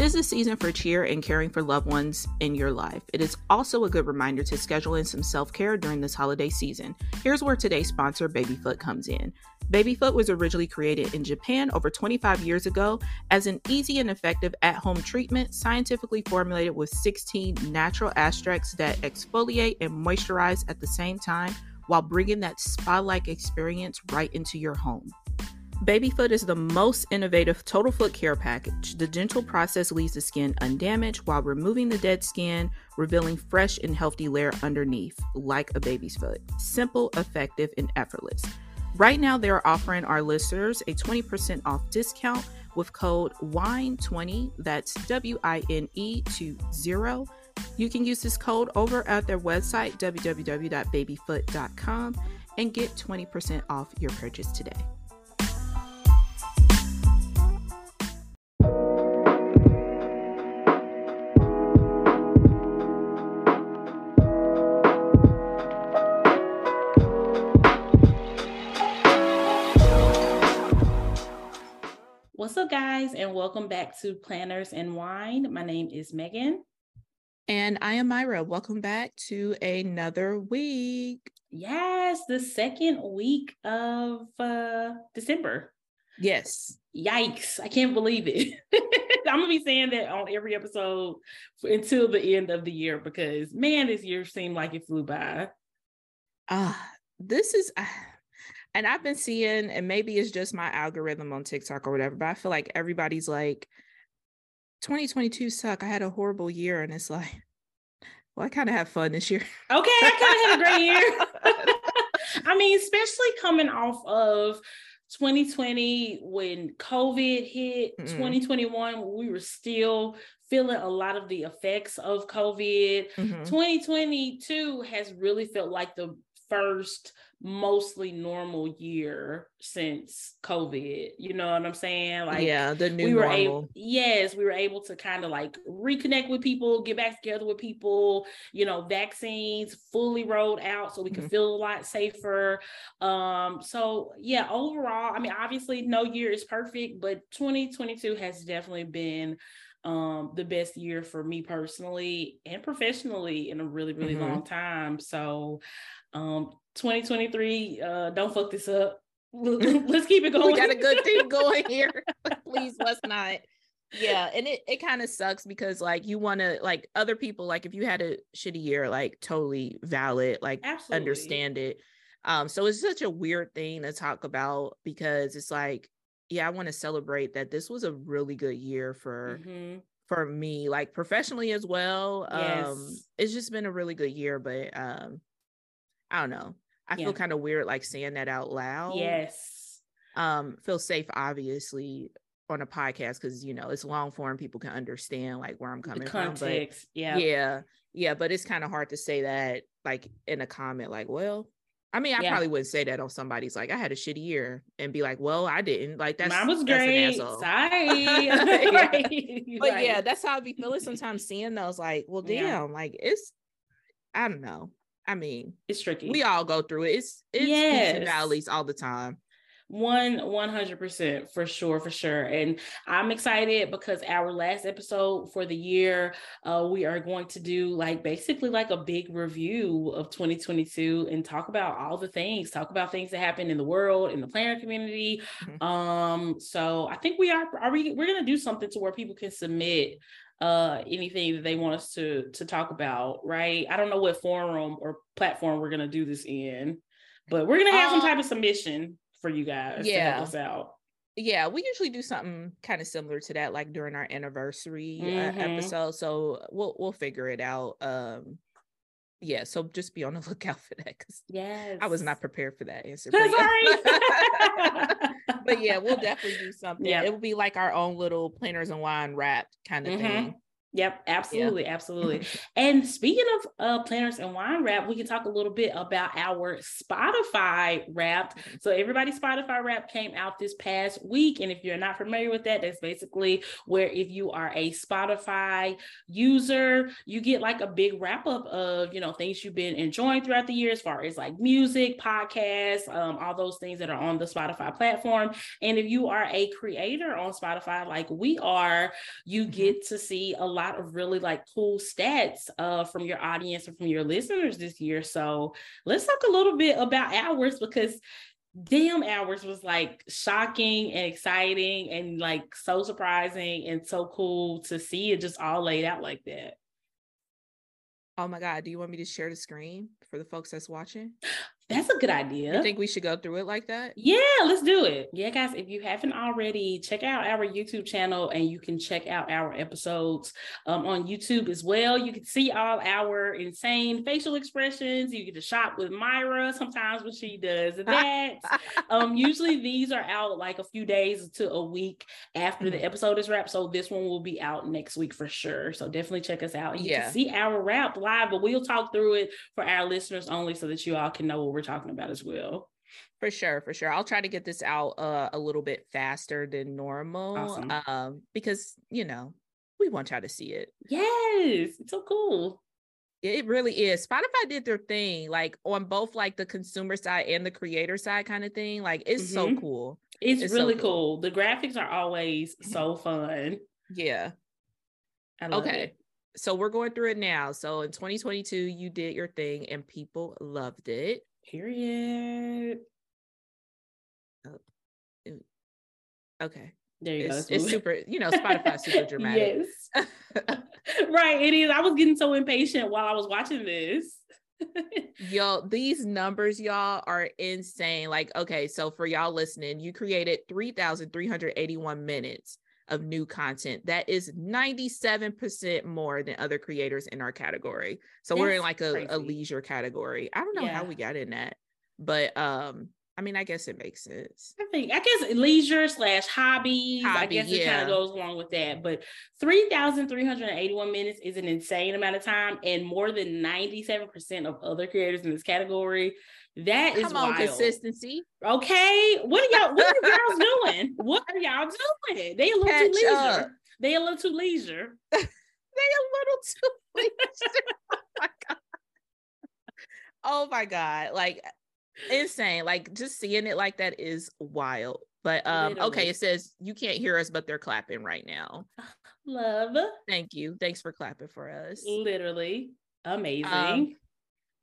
Tis the season for cheer and caring for loved ones in your life. It is also a good reminder to schedule in some self care during this holiday season. Here's where today's sponsor, Babyfoot, comes in. Babyfoot was originally created in Japan over 25 years ago as an easy and effective at home treatment, scientifically formulated with 16 natural extracts that exfoliate and moisturize at the same time while bringing that spa like experience right into your home. Babyfoot is the most innovative total foot care package. The gentle process leaves the skin undamaged while removing the dead skin, revealing fresh and healthy layer underneath, like a baby's foot. Simple, effective, and effortless. Right now, they're offering our listeners a 20% off discount with code WINE20, that's W I N E 20. You can use this code over at their website, www.babyfoot.com, and get 20% off your purchase today. What's up, guys, and welcome back to Planners and Wine. My name is Megan. And I am Myra. Welcome back to another week. Yes, the second week of uh December. Yes. Yikes. I can't believe it. I'm going to be saying that on every episode until the end of the year because, man, this year seemed like it flew by. Ah, uh, this is. Uh and I've been seeing, and maybe it's just my algorithm on TikTok or whatever, but I feel like everybody's like, 2022 suck. I had a horrible year. And it's like, well, I kind of have fun this year. Okay, I kind of had a great year. I mean, especially coming off of 2020 when COVID hit, mm 2021, we were still feeling a lot of the effects of COVID. Mm-hmm. 2022 has really felt like the first mostly normal year since COVID. You know what I'm saying? Like, yeah, the new we were normal. able, yes, we were able to kind of like reconnect with people, get back together with people. You know, vaccines fully rolled out, so we could mm-hmm. feel a lot safer. Um, so yeah, overall, I mean, obviously, no year is perfect, but 2022 has definitely been um the best year for me personally and professionally in a really really mm-hmm. long time. So um 2023 uh don't fuck this up. Let's keep it going we got a good thing going here. Please let's not. Yeah and it, it kind of sucks because like you want to like other people like if you had a shitty year like totally valid like Absolutely. understand it. Um so it's such a weird thing to talk about because it's like yeah i want to celebrate that this was a really good year for mm-hmm. for me like professionally as well yes. um it's just been a really good year but um I don't know. I yeah. feel kind of weird like saying that out loud. Yes. Um, feel safe obviously on a podcast because you know it's long form, people can understand like where I'm coming from. But yeah. Yeah. Yeah. But it's kind of hard to say that like in a comment, like, well, I mean, I yeah. probably wouldn't say that on somebody's like, I had a shitty year and be like, well, I didn't. Like that's mine was great. Sorry. yeah. But like, yeah, that's how I be feeling sometimes seeing those, like, well, damn, yeah. like it's I don't know. I mean, it's tricky. We all go through it. It's it's yes. valleys all the time. One one hundred percent for sure, for sure. And I'm excited because our last episode for the year, uh, we are going to do like basically like a big review of 2022 and talk about all the things, talk about things that happen in the world, in the planner community. Mm-hmm. Um, so I think we are are we we're gonna do something to where people can submit uh anything that they want us to to talk about right i don't know what forum or platform we're going to do this in but we're going to have um, some type of submission for you guys yeah. to help us out yeah we usually do something kind of similar to that like during our anniversary mm-hmm. uh, episode so we'll we'll figure it out um yeah, so just be on the lookout for that because yes. I was not prepared for that answer. But yeah. but yeah, we'll definitely do something. Yeah. It will be like our own little planners and wine wrap kind of mm-hmm. thing. Yep, absolutely, yeah. absolutely. and speaking of uh, planners and wine wrap, we can talk a little bit about our Spotify wrap. So everybody Spotify wrap came out this past week, and if you're not familiar with that, that's basically where if you are a Spotify user, you get like a big wrap up of you know things you've been enjoying throughout the year, as far as like music, podcasts, um, all those things that are on the Spotify platform. And if you are a creator on Spotify, like we are, you mm-hmm. get to see a lot lot of really like cool stats uh, from your audience and from your listeners this year. So let's talk a little bit about hours because damn hours was like shocking and exciting and like so surprising and so cool to see it just all laid out like that. Oh my God. Do you want me to share the screen for the folks that's watching? That's a good idea. You think we should go through it like that? Yeah, let's do it. Yeah, guys, if you haven't already, check out our YouTube channel and you can check out our episodes um, on YouTube as well. You can see all our insane facial expressions. You get to shop with Myra sometimes when she does that. um, usually these are out like a few days to a week after the mm-hmm. episode is wrapped. So this one will be out next week for sure. So definitely check us out. You yeah. can see our wrap live, but we'll talk through it for our listeners only so that you all can know what we're we're talking about as well. For sure, for sure. I'll try to get this out uh, a little bit faster than normal awesome. um, because, you know, we want y'all to see it. Yes, it's so cool. It really is. Spotify did their thing, like on both like the consumer side and the creator side kind of thing. Like it's mm-hmm. so cool. It's, it's really so cool. cool. The graphics are always so fun. Yeah. okay. It. So we're going through it now. So in 2022, you did your thing and people loved it. Period. Oh, okay. There you it's, go. It's super, you know, Spotify super dramatic. yes. right. It is. I was getting so impatient while I was watching this. y'all, these numbers, y'all, are insane. Like, okay, so for y'all listening, you created 3,381 minutes of new content. That is 97% more than other creators in our category. So That's we're in like a, a, leisure category. I don't know yeah. how we got in that, but um, I mean, I guess it makes sense. I think, I guess leisure slash hobbies. Hobby, I guess it yeah. kind of goes along with that. But 3,381 minutes is an insane amount of time. And more than 97% of other creators in this category that Come is on, wild. consistency. Okay. What are y'all what are y'all doing? What are y'all doing? They a little Catch too leisure. Up. They a little too leisure. they a little too leisure. oh my god. Oh my god. Like insane. Like just seeing it like that is wild. But um Literally. okay, it says you can't hear us, but they're clapping right now. Love. Thank you. Thanks for clapping for us. Literally amazing. Um,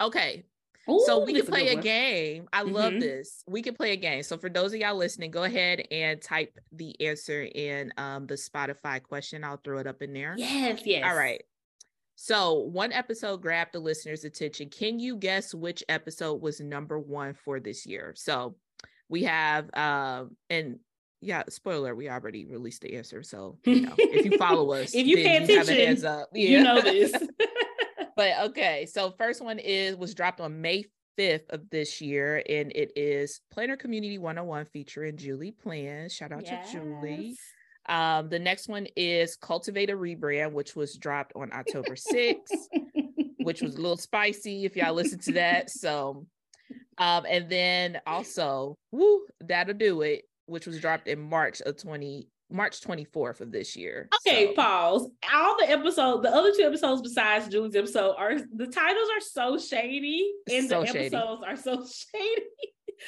okay, Ooh, so we can play a, a game. I mm-hmm. love this. We can play a game. So for those of y'all listening, go ahead and type the answer in um, the Spotify question. I'll throw it up in there. Yes, yes. All right. So one episode grabbed the listener's attention. Can you guess which episode was number one for this year? So we have um and yeah, spoiler, we already released the answer. So you know, if you follow us, if you pay attention, yeah. you know this. but okay, so first one is was dropped on May 5th of this year, and it is Planner Community 101 featuring Julie Plans. Shout out yes. to Julie. Um, the next one is Cultivate a Rebrand, which was dropped on October 6th, which was a little spicy if y'all listen to that. So, um, and then also, woo, that'll do it, which was dropped in March of 20 March 24th of this year. Okay, so. pause. All the episodes, the other two episodes besides Julie's episode are the titles are so shady and so the shady. episodes are so shady.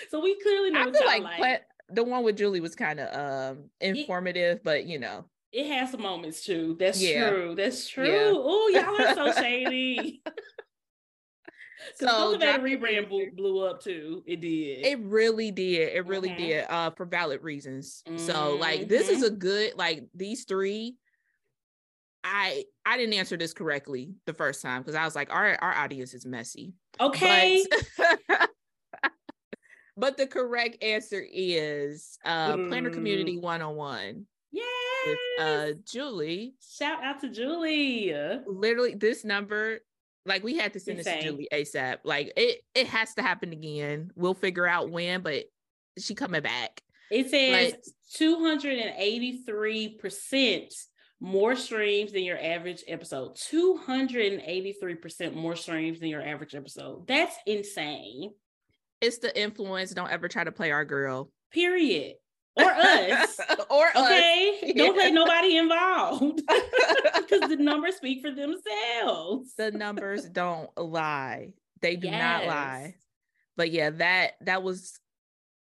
so we clearly know I feel like, like. the one with Julie was kind of um informative, it, but you know. It has some moments too. That's yeah. true. That's true. Yeah. Oh, y'all are so shady. so that rebrand blew, blew, up too. It did. It really did. It really mm-hmm. did. Uh, for valid reasons. Mm-hmm. So like this is mm-hmm. a good like these three. I I didn't answer this correctly the first time because I was like, our our audience is messy. Okay. But, but the correct answer is uh mm. Planner Community 101. Yeah. With uh Julie. Shout out to Julie. Literally, this number like we had to send Insane. this to Julie ASAP. Like it it has to happen again. We'll figure out when, but she coming back. It says 283% more streams than your average episode. 283% more streams than your average episode. That's insane. It's the influence. Don't ever try to play our girl. Period. Or us. or okay. us. Don't let nobody involved. Because the numbers speak for themselves. the numbers don't lie. They do not lie. But yeah, that that was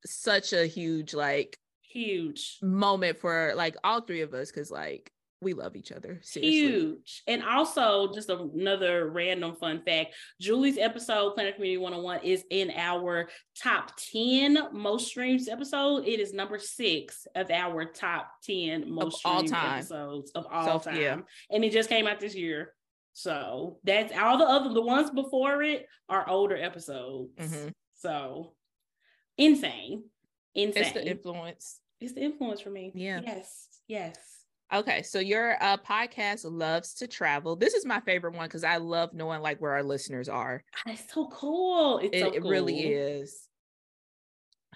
such a huge like Huge. moment for like all three of us because like we love each other. Seriously. Huge. And also, just another random fun fact Julie's episode, Planner Community 101, is in our top 10 most streams episode. It is number six of our top 10 most time. episodes of all So, time. yeah. And it just came out this year. So that's all the other, the ones before it are older episodes. Mhm. So insane. Insane. It's the influence. It's the influence for me. Yeah. Yes. Yes. Okay, so your uh, podcast loves to travel. This is my favorite one because I love knowing like where our listeners are. It's so cool. It's It, so it really is.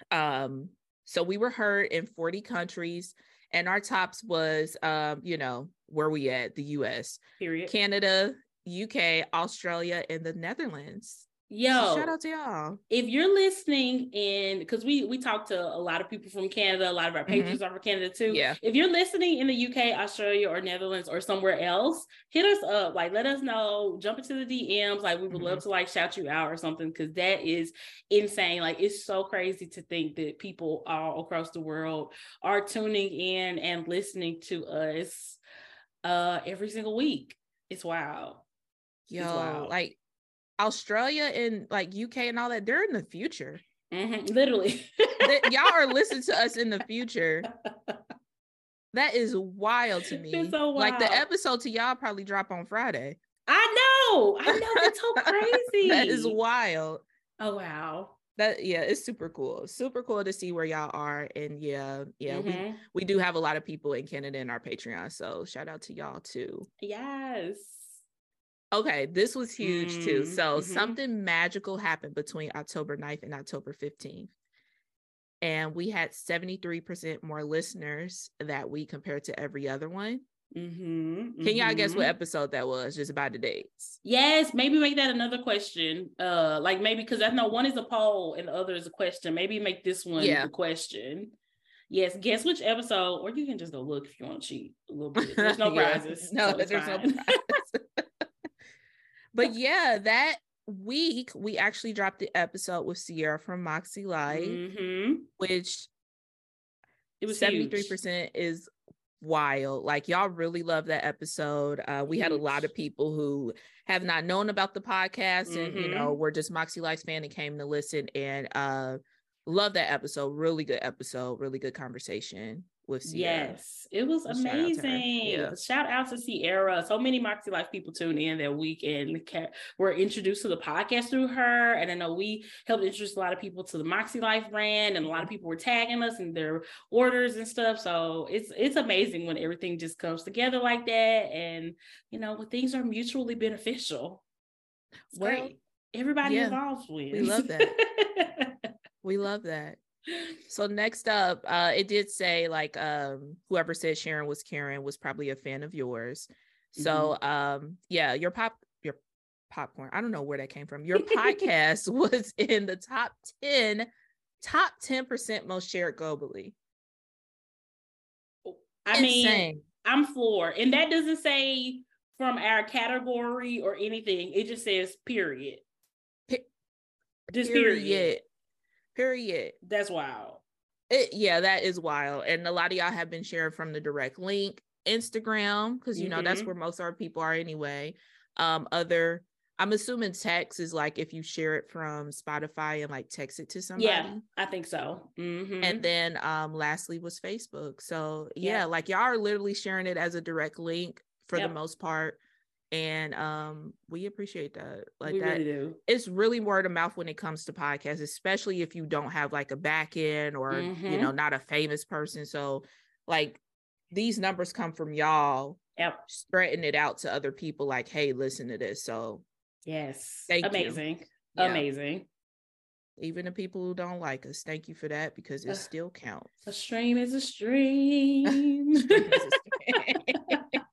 Um, so we were heard in 40 countries, and our tops was um, you know, where we at, the US, Period. Canada, UK, Australia, and the Netherlands. So Yo, shout out to y'all. if you're listening and because we we talk to a lot of people from Canada, a lot of our Mhm. patrons are from Canada too. Yeah. If you're listening in the UK, Australia, or Netherlands, or somewhere else, hit us up. Like, let us know. Jump into the DMs. Like, we would Mm-hmm. love to like shout you out or something because that is insane. Like, it's so crazy to think that people all across the world are tuning in and listening to us uh every single week. It's wild. Yo, wild. like Australia and like UK and all that, they're in the future. Mhm, Literally. Y'all are listening to us in the future. That is wild to me. So Like the episode to y'all probably drop on Friday. I know. I know. That's so crazy. that is wild. Oh wow. That yeah, it's super cool. Super cool to see where y'all are. And yeah, yeah, we Mhm. we do have a lot of people in Canada in our Patreon. So shout out to y'all too. Yes. Okay, this was huge too. Mm, So mhm. something magical happened between October 9th and October 15th. And we had 73% more listeners that week compared to every other one. Mm-hmm, Can y'all guess what mhm. episode that was? Just about the dates. Yes, maybe make that another question. Uh, like maybe because I know one is a poll and the other is a question. Maybe make this one Yeah. the question. Yes, guess which episode, or you can just go look if you want to cheat a little bit. There's no Yeah. prizes. No, so there's no fine. but yeah, that week we actually dropped the episode with Sierra from Moxie Life, Mhm. which It was 73% is wild. Like y'all really love that episode. Uh we had a lot of people who have not known about the podcast and you Mhm. know, were just Moxie Life fan and came to listen and uh love that episode. Really good episode, really good conversation with Sierra. Yes, it was So amazing. Shout out to Sierra. So many Moxie Life people tuned in that week and were introduced to the podcast through her. And I know we helped introduce a lot of people to the Moxie Life brand, and a lot of mm-hmm. people were tagging us in their orders and stuff. So it's it's amazing when everything just comes together like that, and you know when things are mutually beneficial. It's Well, great. Everybody yeah, involved wins. we love that. We love that. So next up, uh, it did say like um whoever said Sharon was Karen was probably a fan of yours. So um yeah, your pop your popcorn. I don't know where that came from. Your podcast was in the top 10, top 10% most shared globally. I mean, I'm floored. And that doesn't say from our category or anything. It just says period. Pe- Just period. period. Period. That's wild. It, yeah, that is wild. And a lot of y'all have been sharing from the direct link, Instagram, because you know that's Mhm. where most of our people are anyway. Um, other I'm assuming text is like if you share it from Spotify and like text it to somebody. Yeah, I think so. Mhm. And then um lastly was Facebook. So yeah, Yeah. like y'all are literally sharing it as a direct link for Yep. the most part. And um we appreciate that. Like we that really do. it's really word of mouth when it comes to podcasts, especially if you don't have like a back end or you Mhm. know not a famous person. So like these numbers come from y'all Yep. spreading it out to other people like, hey, listen to this. So Yes. Thank you. Amazing. yeah, Amazing. even the people who don't like us, thank you for that because it Ugh. still counts. A stream is a stream.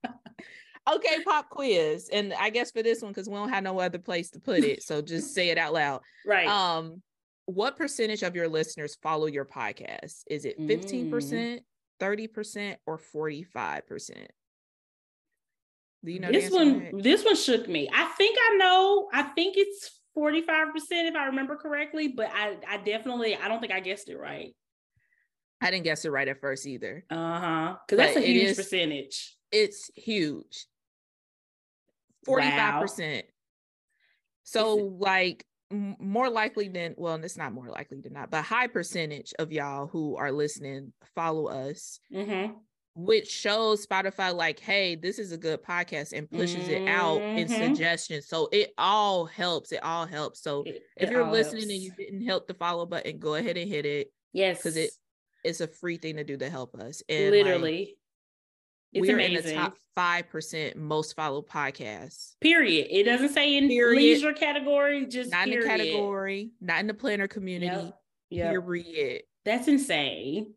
okay, pop quiz. And I guess for this one, because we don't have no other place to put it. So just say it out loud. Right. Um, what percentage of your listeners follow your podcast? Is it 15%, Mm. 30%, or 45%? Do you know this one, that? this one shook me. I think I know. I think it's 45% if I remember correctly, but I, I definitely, I don't think I guessed it right. I didn't guess it right at first either. Uh-huh. Because that's a huge is- percentage. It's huge. 45%. So like more likely than well, it's not more likely than not, but high percentage of y'all who are listening follow us, Mm-hmm. which shows Spotify like, hey, this is a good podcast and pushes it out in Mhm. suggestions. So it all helps. It all helps. So if you're listening and you didn't hit the follow button, go ahead and hit it. Yes. Because it- It's a free thing to do to help us. And like, literally, it's we're amazing. in the top five percent most followed podcasts. period. It doesn't say in Period. leisure category, just Not in period. the category, not in the planner community. Yep. Yep. Period. That's insane.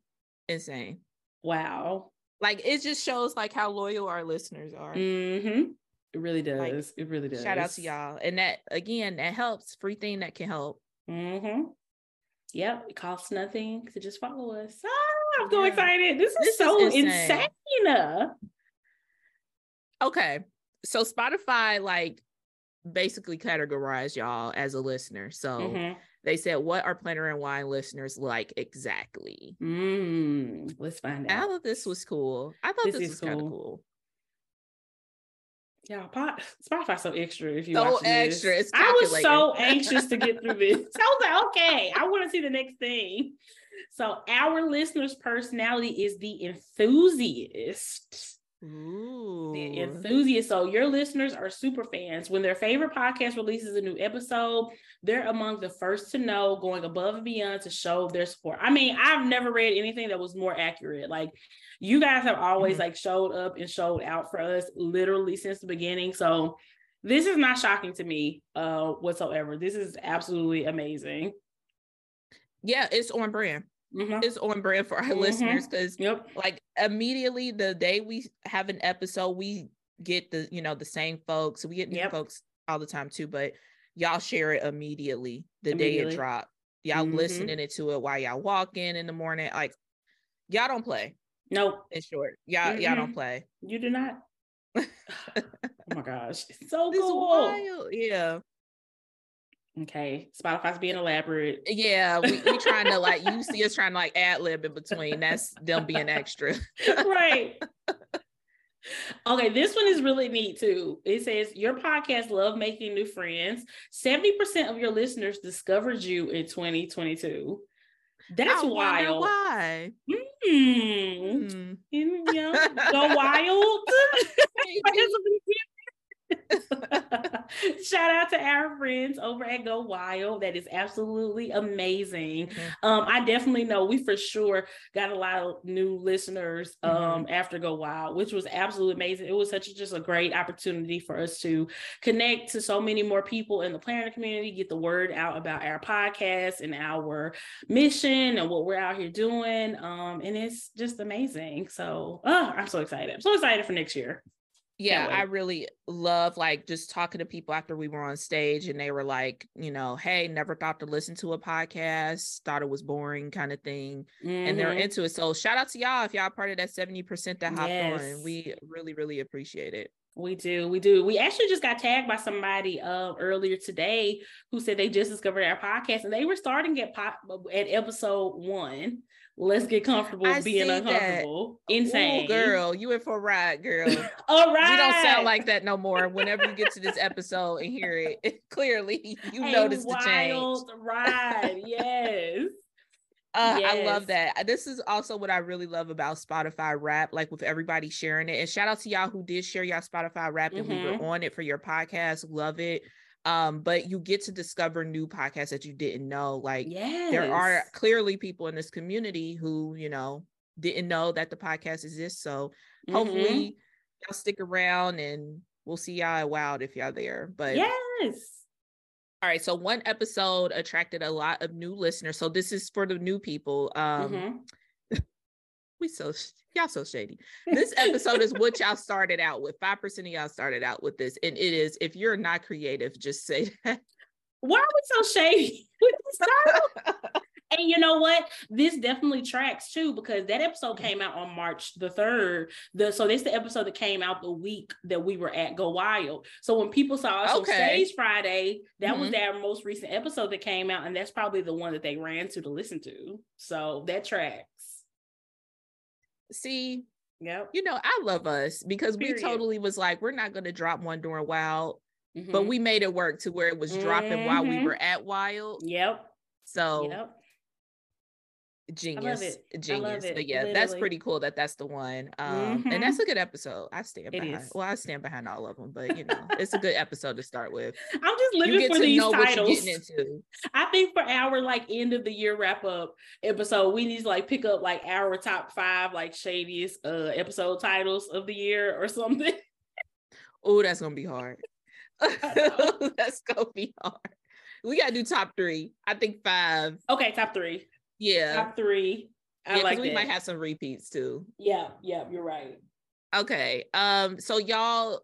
Insane. Wow. Like it just shows like how loyal our listeners are. Mm-hmm. It really does. Like, it really does. Shout out to y'all. And that again, that helps. Free thing that can help. Mm-hmm. Yep. It costs nothing to just follow us. Ah, I'm so Yeah. excited. This is This is so insane. insane. Okay. So Spotify like basically categorized y'all as a listener. So Mhm. they said, what are planner and wine listeners like exactly? Mm, let's find out. I thought this was cool. I thought This this, is was kind of cool. cool. Yeah, pot, Spotify's so extra if you So watch extra, I was so anxious to get through this. I was like, okay, I want to see the next thing. So our listener's personality is the enthusiast. Ooh. The enthusiast. So your listeners are super fans. When their favorite podcast releases a new episode, they're among the first to know, going above and beyond to show their support. I mean, I've never read anything that was more accurate. Like you guys have always Mhm. like showed up and showed out for us literally since the beginning. So this is not shocking to me uh whatsoever. This is absolutely amazing. yeah, it's on brand. Mhm. It's on brand for our Mhm. listeners because Yep. like immediately the day we have an episode, we get the you know the same folks. We get new Yep. folks all the time too, but y'all share it immediately the day it dropped. Y'all Mhm. listening to it while y'all walking in the morning. Like y'all don't play. Nope. In short, y'all y'all don't play. You do not. oh my gosh. It's so It's cool. wild. Yeah, Okay. Spotify's being elaborate. yeah. We we trying to like you see us trying to like ad lib in between. That's them being extra. right. Okay, this one is really neat too. It says your podcast love making new friends. 70% of your listeners discovered you in 2022. That's I wild. Why? Hmm. Hmm. You know, go wild. Shout out to our friends over at Go Wild. That is absolutely amazing. Mhm. Um, I definitely know we for sure got a lot of new listeners um Mm-hmm. after Go Wild, which was absolutely amazing. It was such a, just a great opportunity for us to connect to so many more people in the planner community, get the word out about our podcast and our mission and what we're out here doing. Um, and it's just amazing. So oh, I'm so excited. I'm so excited for next year. Yeah i really love like just talking to people after we were on stage and they were like you know hey never thought to listen to a podcast thought it was boring kind of thing and they're Mhm. into it so shout out to y'all if y'all part of that 70% that hopped Yes. on we really really appreciate it We do, we do. We actually just got tagged by somebody uh, earlier today who said they just discovered our podcast and they were starting at pop at episode one. Let's get comfortable I being see that. uncomfortable. Insane, Ooh, girl you in for a ride girl All right, we don't sound like that no more whenever you get to this episode and hear it clearly you A notice the change ride. yes. Uh, I love that. This is also what I really love about Spotify Wrap, like with everybody sharing it. And shout out to y'all who did share y'all Spotify Wrap and we were on it for your podcast. Love it. Um, but you get to discover new podcasts that you didn't know. Like Yes. there are clearly people in this community who, you know, didn't know that the podcast exists. So Mhm. hopefully y'all stick around and we'll see y'all at Wild if y'all there. But Yes. all right, so one episode attracted a lot of new listeners. So this is for the new people. Um Mhm. we so y'all so shady. This episode is what y'all started out with. Five percent of y'all started out with this, and it is. If you're not creative, just say that. Why are we so shady with this title? and you know what? This definitely tracks too because that episode Mm-hmm. came out on March the third. The so this the episode that came out the week that we were at Go Wild. So when people saw us Okay. on Stage Friday, that was Mhm. their most recent episode that came out, and that's probably the one that they ran to to listen to. So that tracks. See, Yep. you know, I love us because we totally was like, we're not going to drop one during Wild, but Mhm. we made it work to where it was dropping while we Mhm. were at Wild. Yep. So Yep. Genius, genius. But yeah, that's pretty cool that that's the one. Um, and that's a good episode. I stand It behind. is. Well, I stand behind all of them, but you know, it's a good episode to start with. I'm just living for these know what you're titles. into. I think for our like end of the year wrap up episode, we need to like pick up like our top five like shadiest uh episode titles of the year or something. Oh, that's gonna be hard. that's gonna be hard. We gotta do top three. I think five. Okay, top three. Yeah. Top three. I yeah, like we that. might have some repeats too. yeah, yeah, you're right. Okay. Um, so y'all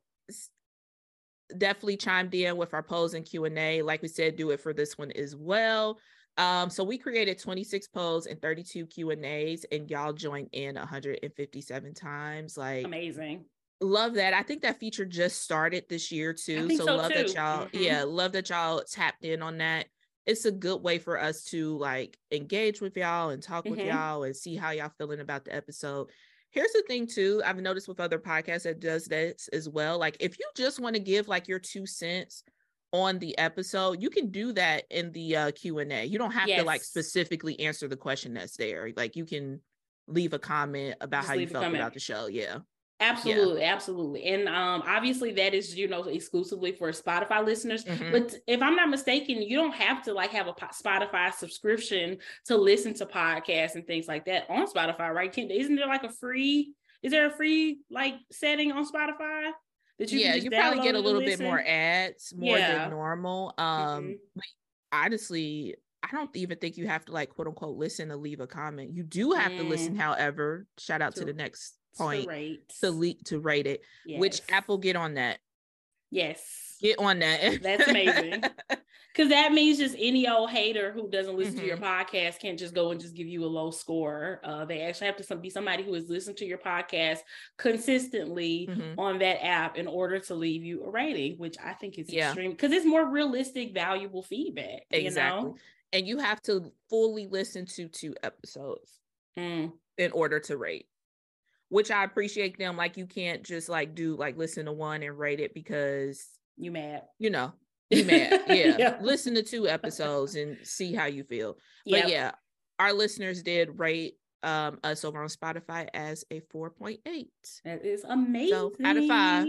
definitely chimed in with our polls and Q&A. Like we said, do it for this one as well. Um, so we created 26 polls and 32 Q&As and y'all joined in 157 times. Like Amazing. love that. I think that feature just started this year too. So, so, love that y'all, Mhm. yeah, love that y'all tapped in on that. It's a good way for us to like engage with y'all and talk with Mhm. y'all and see how y'all feeling about the episode. Here's the thing too, I've noticed with other podcasts that does this as well. Like if you just want to give like your two cents on the episode, you can do that in the uh Q&A. You don't have to like specifically answer the question that's there. Like you can leave a comment about Just how you felt about the show. Yeah. Absolutely, absolutely. And um obviously that is, you know, exclusively for Spotify listeners. Mhm. But if I'm not mistaken, you don't have to like have a po- Spotify subscription to listen to podcasts and things like that on Spotify, right? Can isn't there like a free? Is there a free like setting on Spotify that you? yeah, you probably get a little bit more ads more Yeah. than normal. Um, Mhm. honestly, I don't even think you have to like quote unquote listen to leave a comment. You do have to listen, however. Shout out to, To- the next point to le- to rate it. Which Apple get on that? Yes. Get on that. That's amazing. Because that means just any old hater who doesn't listen Mm-hmm. to your podcast can't just go and just give you a low score. Uh, they actually have to some, be somebody who has listened to your podcast consistently Mhm. on that app in order to leave you a rating, which I think is Yeah. extreme because it's more realistic, valuable feedback. Exactly. You know? And you have to fully listen to two episodes Mm, in order to rate. Which I appreciate them. Like you can't just like do like listen to one and rate it because you mad? you know, you mad. Yeah. Yeah. Listen to two episodes and see how you feel. But yeah, our listeners did rate um us over on Spotify as a 4.8. That is amazing. out of five.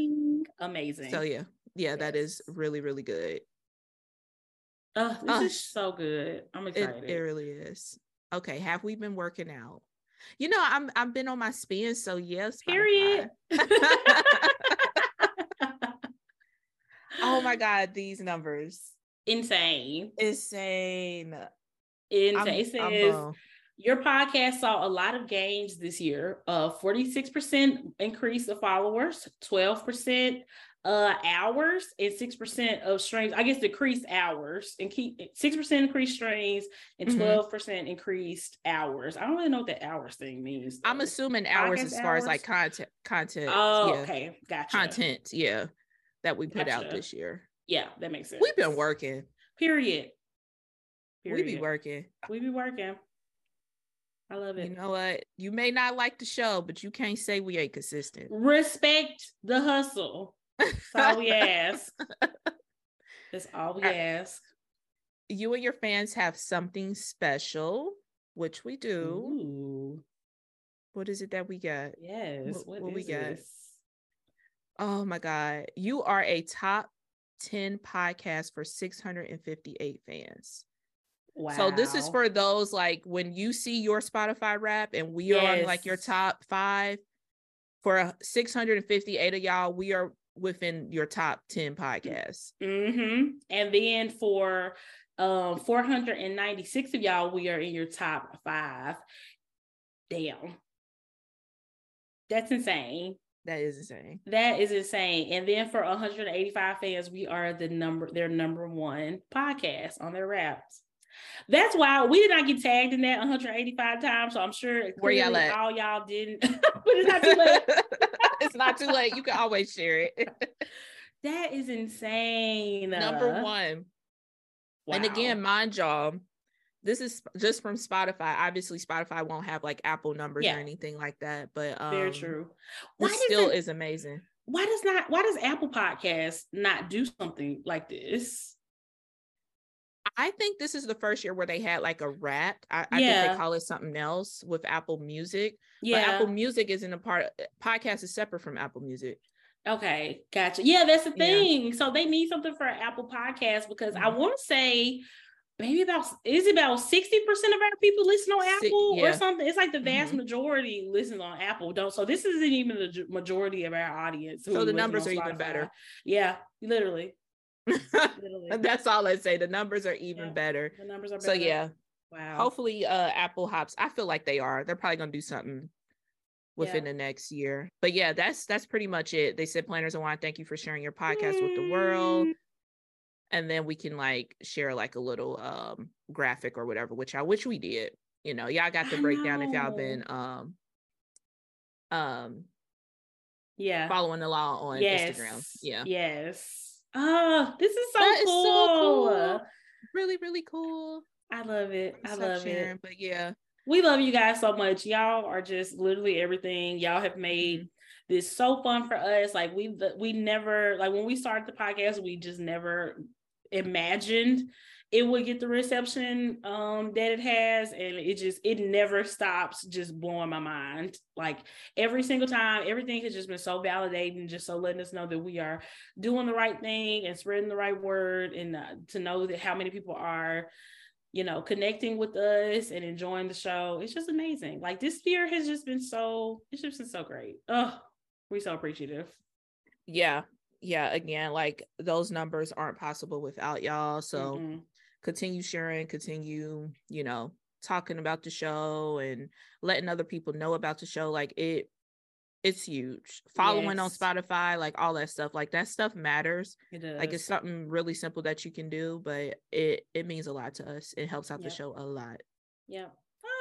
Amazing. So yeah, yeah, that is really, really good. Oh, this Uh, is so good. I'm It, excited. it really is. Okay, have we been working out? You know, I'm I've been on my spin, so yes. Period. oh my god, these numbers. Insane. Insane. I'm- Insane. I'm blown. Your podcast saw a lot of gains this year. Uh 46% increase of followers, 12% uh hours, and 6% of streams. I guess decreased hours and keep 6% increased streams and Mhm. 12% increased hours. I don't really know what that hours thing means. I'm assuming hours as far as like content content. Oh, yeah. okay. Gotcha. Content, yeah. That we put out this year. Yeah, that makes sense. We've been working. Period. We be working. We be working. I love it. You know what? You may not like the show, but you can't say we ain't consistent. Respect the hustle. That's all we ask. That's all we Uh, ask. you and your fans have something special, which we do. Ooh, What is it that we got? yes. What- what what we got? Oh my God. You are a top 10 podcast for 658 fans. Wow. So this is for those like when you see your Spotify wrap and we are on like your top five for 658 of y'all, we are within your top 10 podcasts. hmm And then for um 496 of y'all, we are in your top five. Damn. That's insane. That is insane. That is insane. And then for 185 fans, we are the number their number one podcast on their wraps. That's why we did not get tagged in that 185 times. So I'm sure Where y'all at? all y'all didn't. but it's not too late. it's not too late. You can always share it. that is insane. Number one. And again, mind y'all, this is just from Spotify. Obviously, Spotify won't have like Apple numbers Yeah. or anything like that, but um, very true. Why This still it- is amazing. why does not why does Apple Podcast not do something like this? I think this is the first year where they had like a rat. I, I think they call it something else with Apple Music. Yeah. But Apple Music isn't a part. Podcast is separate from Apple Music. Okay, gotcha. Yeah, that's the Yeah. thing. So they need something for Apple Podcast because I Mhm. want to say maybe about is it about 60% of our people listen on Apple or yeah. something? It's like the vast Mhm. majority listen on Apple. Don't so this isn't even the majority of our audience. So the numbers are even better. Yeah, literally. That's all I say. The numbers are even Yeah. better. the numbers are better. So yeah, Wow. hopefully uh Apple hops. I feel like they are. They're probably gonna do something within the next year. But yeah, that's that's pretty much it. They said planners and wine, thank you for sharing your podcast with the world. And then we can like share like a little um graphic or whatever, which I wish we did. You know, y'all got the I breakdown if y'all been um um Yeah. following along on yes. Instagram. Yeah. Yes. Oh, this is so That is cool. so cool. Really, really cool. I love it. I love sharing, it. But yeah. We love you guys so much. Y'all are just literally everything. Y'all have made Mm-hmm. this so fun for us. Like we we never like when we started the podcast, we just never imagined it would get the reception um that it has and it just it never stops just blowing my mind like every single time everything has just been so validating just so letting us know that we are doing the right thing and spreading the right word and uh, to know that how many people are you know connecting with us and enjoying the show it's just amazing like this year has just been so it's just been so great oh we're so appreciative Yeah. Yeah. Again, like those numbers aren't possible without y'all. So Mm-mm. Continue sharing, continue, you know, talking about the show and letting other people know about the show. Like it it's huge. Following on Spotify, like all that stuff. Like that stuff matters. it does Like it's something really simple that you can do, but it it means a lot to us. It helps out the show a lot. Yeah.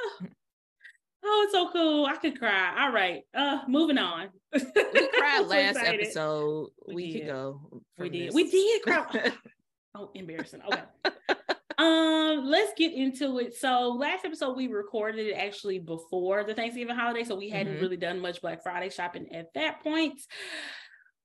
Oh. oh, it's so cool. I could cry. All right. Uh moving on. We cried last excited. episode. We We, could go. We did. this. We did cry. Oh, embarrassing. Okay. Um, let's get into it. So last episode we recorded it actually before the Thanksgiving holiday, so we hadn't Mhm. really done much Black Friday shopping at that point.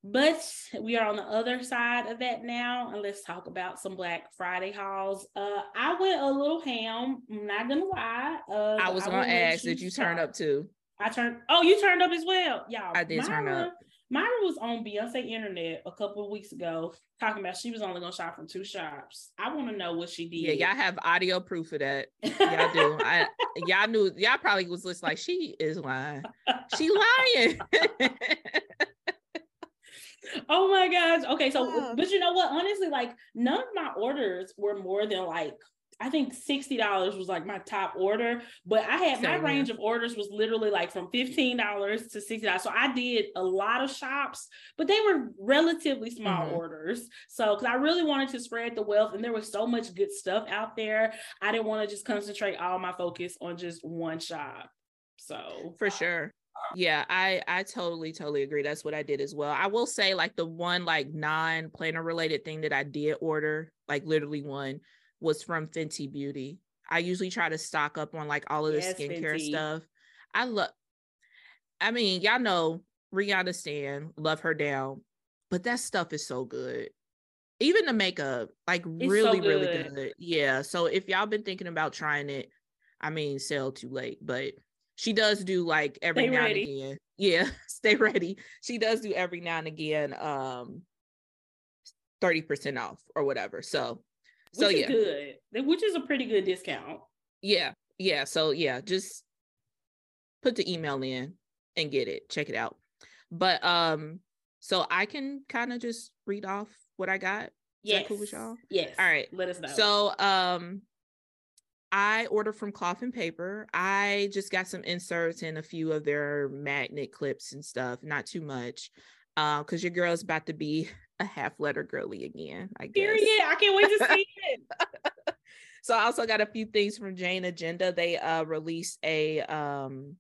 But we are on the other side of that now, and let's talk about some Black Friday hauls. Uh, I went a little ham. I'm not gonna lie. Uh, I was will gonna ask, did you turn up too? I turned. Oh, you turned up as well, y'all. I did turn up. Myra was on Beyonce Internet a couple of weeks ago talking about she was only gonna shop from two shops. I want to know what she did. Yeah, y'all have audio proof of that. Y'all do. I y'all knew y'all probably was just like, she is lying. She lying. oh my gosh. Okay, so Yeah. but you know what? Honestly, like none of my orders were more than like I think sixty dollars was like my top order, but I had my Same here. range of orders was literally like from fifteen dollars to sixty dollars. So I did a lot of shops, but they were relatively small Mhm. orders. So because I really wanted to spread the wealth, and there was so much good stuff out there, I didn't want to just concentrate all my focus on just one shop. So For sure. Yeah, I I totally totally agree. That's what I did as well. I will say like the one like non planner related thing that I did order, like literally one was from Fenty Beauty. I usually try to stock up on like all of the Yes, skincare Fenty. stuff. I love I mean, y'all know Rihanna Stan, love her down, but that stuff is so good. Even the makeup, like so really, really good. good. Yeah. So if y'all been thinking about trying it, I mean, sell too late, but she does do like every Stay now ready. and again. Yeah, stay ready. She does do every now and again um 30% off or whatever. So so which yeah. is good, which is a pretty good discount. Yeah. Yeah. So yeah, just put the email in and get it. Check it out. But um, so I can kind of just read off what I got. Is Yes. cool with y'all? Yes. All right. Let us know. So um I order from Cloth and Paper. I just got some inserts and a few of their magnet clips and stuff. Not too much, because uh, your girl is about to be a half letter girly again. I guess. Period. I can't wait to see it. so I also got a few things from Jane Agenda. They uh released a um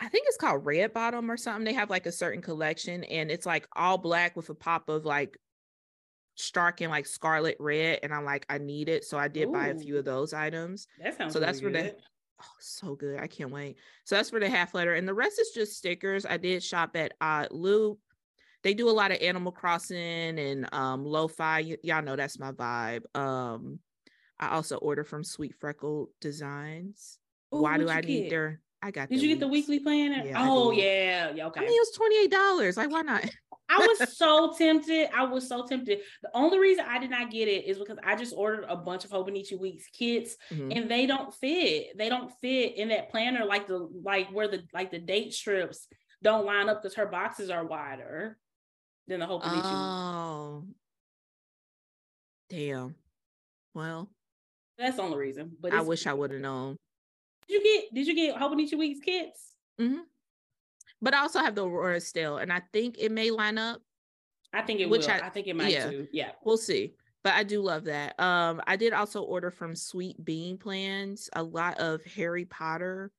I think it's called Red Bottom or something. They have like a certain collection and it's like all black with a pop of like stark and like scarlet red. And I'm like, I need it. So I did Ooh. buy a few of those items. That sounds so that's really where the oh so good. I can't wait. So that's for the half letter. And the rest is just stickers. I did shop at uh Loop. They do a lot of Animal Crossing and um lo-fi. Y- y'all know that's my vibe. Um I also order from Sweet Freckle Designs. Ooh, Why do I need get? their I got. Did you get the weekly plan? Yeah, oh yeah, yeah. Okay. I mean, it was twenty eight dollars. Like, why not? I was so tempted. I was so tempted. The only reason I did not get it is because I just ordered a bunch of Hobonichi Weeks kits, mm-hmm. and they don't fit. They don't fit in that planner like the like where the like the date strips don't line up because her boxes are wider than the Hobonichi. Oh, damn. Well, that's the only reason. But I wish I would have known. Did you get did you get Hobonichi Weeks kits? Mm-hmm. But I also have the Aurora still, and I think it may line up. I think it which will. I, I think it might yeah, too. Yeah. We'll see. But I do love that. Um, I did also order from Sweet Bean Plans a lot of Harry Potter.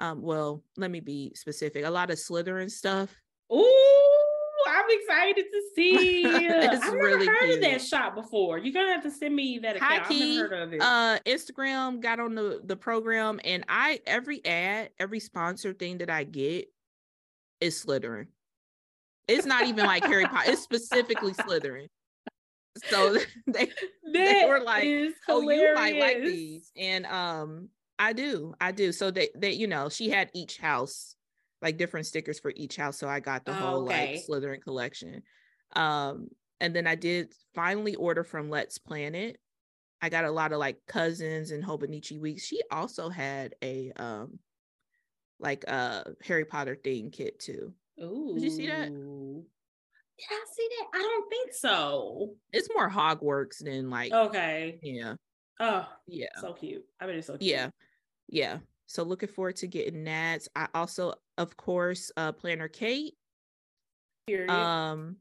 Um, well, let me be specific. A lot of Slytherin stuff. Ooh, I'm excited to see. I've really never heard cute. of that shop before. You're gonna have to send me that account. Key, I've never heard of it. Uh, Instagram got on the the program, and I every ad, every sponsor thing that I get is Slytherin. It's not even like Harry Potter. It's specifically Slytherin. So they they were like, "Oh, you might like these," and um, I do, I do. So they they you know she had each house like different stickers for each house. So I got the whole okay. like Slytherin collection. Um, and then I did finally order from Let's Planet. I got a lot of like cousins and Hobonichi weeks. She also had a um like a Harry Potter thing kit too. Ooh. Did you see that? Did I see that? I don't think so. It's more Hogwarts than like okay. Yeah. Oh yeah. So cute. I mean it's so cute. Yeah. Yeah. So looking forward to getting that. I also, of course, uh Planner Kate. Period. Um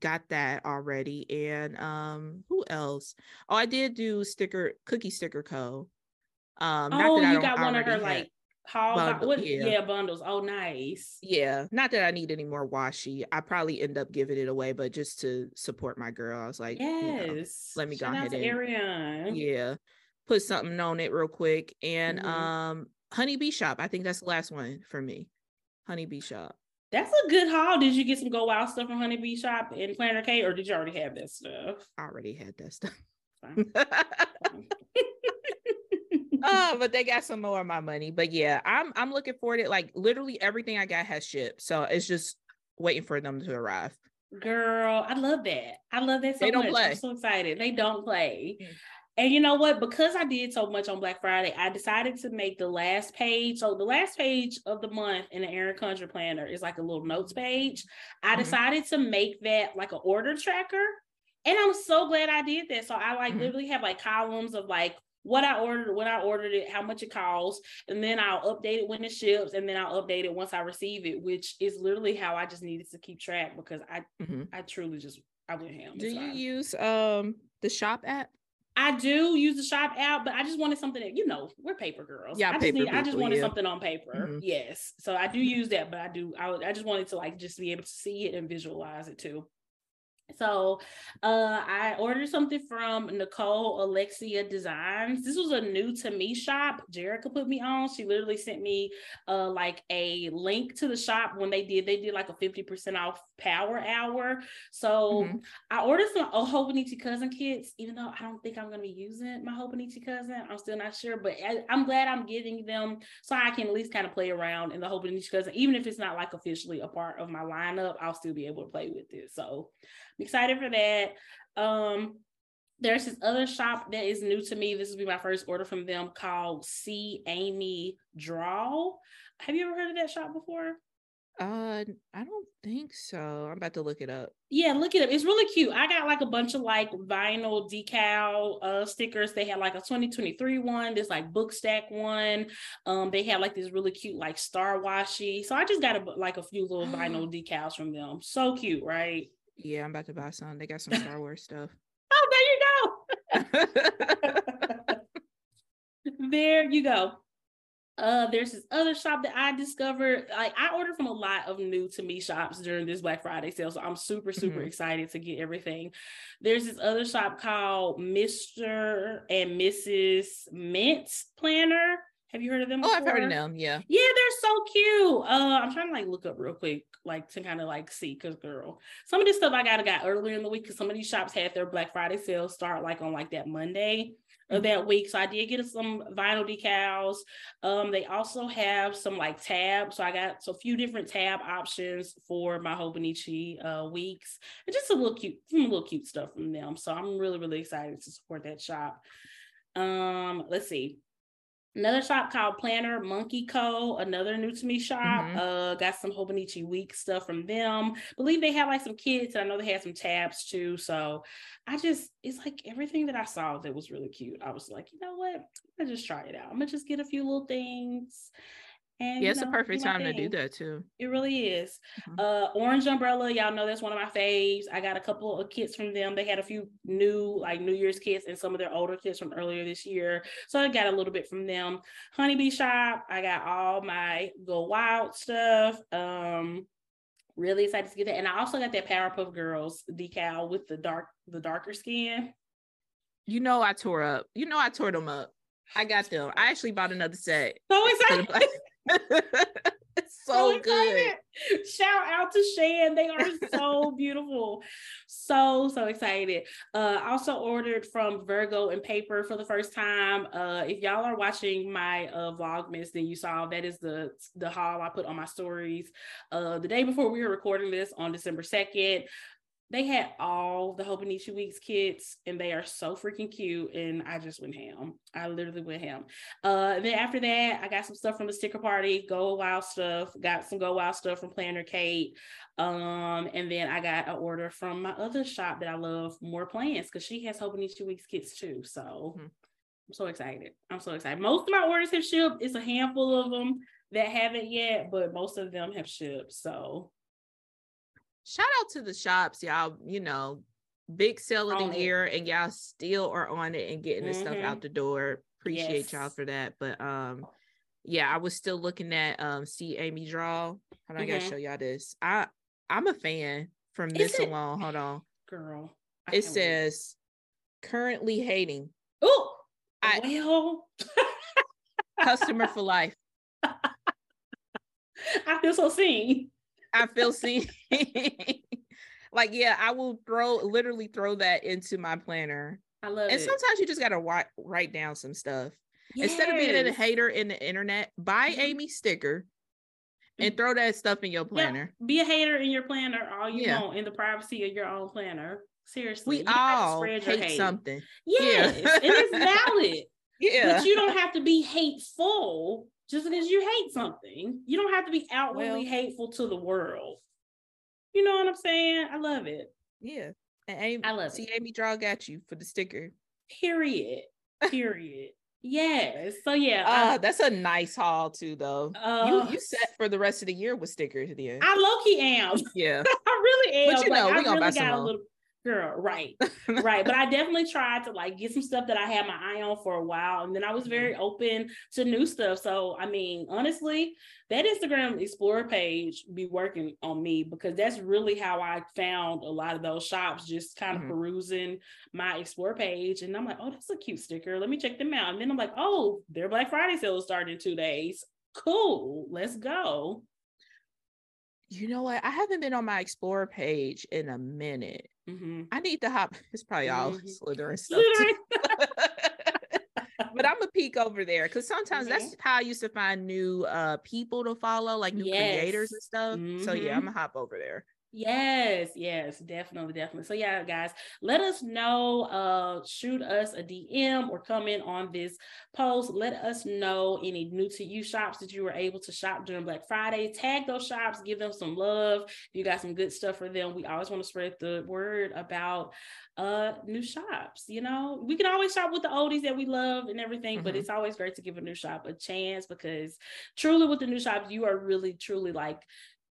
got that already. And um who else? Oh, I did do sticker cookie sticker co. Um oh, you got one of her like Bundle, what, yeah. yeah. bundles. Oh, nice. Yeah, not that I need any more washi. I probably end up giving it away, but just to support my girl, I was like, yes, you know, let me Shout go ahead and yeah, put something on it real quick. And mm-hmm. um Honeybee Shop, I think that's the last one for me. Honeybee Shop. That's a good haul. Did you get some go wild stuff from Honeybee Shop and Planner K, or did you already have that stuff? I already had that stuff. oh, but they got some more of my money. But yeah, I'm I'm looking forward to like literally everything I got has shipped. So it's just waiting for them to arrive. Girl, I love that. I love that so they don't much. Play. I'm so excited. They don't play. And you know what? Because I did so much on Black Friday, I decided to make the last page. So the last page of the month in the Erin Condren Planner is like a little notes page. I mm-hmm. decided to make that like an order tracker. And I'm so glad I did that. So I like mm-hmm. literally have like columns of like what I ordered, when I ordered it, how much it costs, and then I'll update it when it ships, and then I'll update it once I receive it, which is literally how I just needed to keep track because I mm-hmm. I truly just I went ham. Do you use um the shop app? I do use the shop app, but I just wanted something that you know we're paper girls. Yeah, I just paper need, people, I just wanted yeah. something on paper. Mm-hmm. Yes, so I do use that, but I do I, I just wanted to like just be able to see it and visualize it too. So uh, I ordered something from Nicole Alexia Designs. This was a new to me shop. Jerica put me on. She literally sent me uh, like a link to the shop when they did, they did like a 50% off power hour. So mm-hmm. I ordered some oh, Hobonichi cousin kits, even though I don't think I'm going to be using my Hobonichi cousin. I'm still not sure, but I, am glad I'm getting them so I can at least kind of play around in the Hobonichi cousin. Even if it's not like officially a part of my lineup, I'll still be able to play with it. So I'm excited for that. Um, there's this other shop that is new to me. This will be my first order from them called C Amy Draw. Have you ever heard of that shop before? Uh, I don't think so. I'm about to look it up. Yeah, look it up. It's really cute. I got like a bunch of like vinyl decal uh stickers. They had like a 2023 one, this like book stack one. Um, they had like this really cute like star washi. So I just got a, like a few little vinyl decals from them. So cute, right? Yeah, I'm about to buy some. They got some Star Wars stuff. Oh, there you go. there you go. Uh, there's this other shop that I discovered. Like I ordered from a lot of new to me shops during this Black Friday sale, so I'm super super mm-hmm. excited to get everything. There's this other shop called Mr. and Mrs. Mint Planner. Have you heard of them? Before? Oh, I've heard of them. Yeah. Yeah, they're so cute. Uh, I'm trying to like look up real quick, like to kind of like see, cause girl, some of this stuff I got got earlier in the week because some of these shops had their Black Friday sales start like on like that Monday of that week. So I did get some vinyl decals. Um, they also have some like tabs. So I got so a few different tab options for my Hobonichi uh, weeks. And just a little cute, some little cute stuff from them. So I'm really, really excited to support that shop. Um, let's see another shop called Planner Monkey Co. Another new to me shop. Mm-hmm. Uh, got some Hobonichi Week stuff from them. Believe they have like some kids. I know they had some tabs too. So I just it's like everything that I saw that was really cute. I was like, you know what? I just try it out. I'm gonna just get a few little things and yeah, it's know, a perfect time to do that too. It really is. Mm-hmm. Uh Orange Umbrella, y'all know that's one of my faves. I got a couple of kits from them. They had a few new like New Year's kits and some of their older kits from earlier this year. So I got a little bit from them. Honeybee Shop, I got all my Go Wild stuff. Um really excited to get that. And I also got that Powerpuff Girls decal with the dark the darker skin. You know I tore up. You know I tore them up. I got them. I actually bought another set. So excited. it's so, so good. Shout out to Shan. They are so beautiful. So, so excited. Uh also ordered from Virgo and Paper for the first time. Uh if y'all are watching my uh vlogmas, then you saw that is the the haul I put on my stories uh the day before we were recording this on December 2nd they had all the Hope and Hobonichi Weeks kits and they are so freaking cute. And I just went ham. I literally went ham. Uh, then after that, I got some stuff from the sticker party, Go Wild stuff, got some Go Wild stuff from Planner Kate. Um, and then I got an order from my other shop that I love, More Plans, because she has Hope and Hobonichi Weeks kits too. So mm-hmm. I'm so excited. I'm so excited. Most of my orders have shipped. It's a handful of them that haven't yet, but most of them have shipped. So shout out to the shops, y'all. You know, big sale of the year, and y'all still are on it and getting mm-hmm. the stuff out mm-hmm. the door. Appreciate yes. y'all for that. But um, yeah, I was still looking at um see Amy draw. I gotta mm-hmm. show y'all this. I I'm a fan from Is this it? alone. Hold on, girl. I it says wait. currently hating. Oh, I well. customer for life. I feel so seen. I feel seen. like, yeah, I will throw literally throw that into my planner. I love and it. And sometimes you just gotta write write down some stuff. Yes. Instead of being a hater in the internet, buy mm-hmm. Amy sticker and throw that stuff in your planner. Yeah. Be a hater in your planner all you yeah. want in the privacy of your own planner. Seriously. We all hate, hate, something. Yes, yeah. and it's valid. yeah. But you don't have to be hateful just because you hate something. You don't have to be outwardly well, hateful to the world. You know what I'm saying? I love it. Yeah. And Amy, I love it. see it. Amy Draw got you for the sticker. Period. Period. yes. So yeah. Uh, uh, that's a nice haul too though. Uh, you you set for the rest of the year with stickers then. I low key am. Yeah. I really am. But you know, like, we I gonna really buy some got a little girl right right but i definitely tried to like get some stuff that i had my eye on for a while and then i was very mm-hmm. open to new stuff so i mean honestly that instagram explorer page be working on me because that's really how i found a lot of those shops just kind of mm-hmm. perusing my explore page and i'm like oh that's a cute sticker let me check them out and then i'm like oh their black friday sale is starting in two days cool let's go you know what? I haven't been on my Explorer page in a minute. Mm-hmm. I need to hop. It's probably all mm-hmm. Slytherin stuff. but I'm a peek over there because sometimes mm-hmm. that's how I used to find new uh people to follow, like new yes. creators and stuff. So yeah, I'm mm-hmm. gonna hop over there. Yes, yes, definitely, definitely. So yeah, guys, let us know. Uh, shoot us a DM or comment on this post. Let us know any new to you shops that you were able to shop during Black Friday. Tag those shops, give them some love. You got some good stuff for them, we always want to spread the word about uh new shops. You know, we can always shop with the oldies that we love and everything, mm-hmm. but it's always great to give a new shop a chance because truly with the new shops, you are really truly like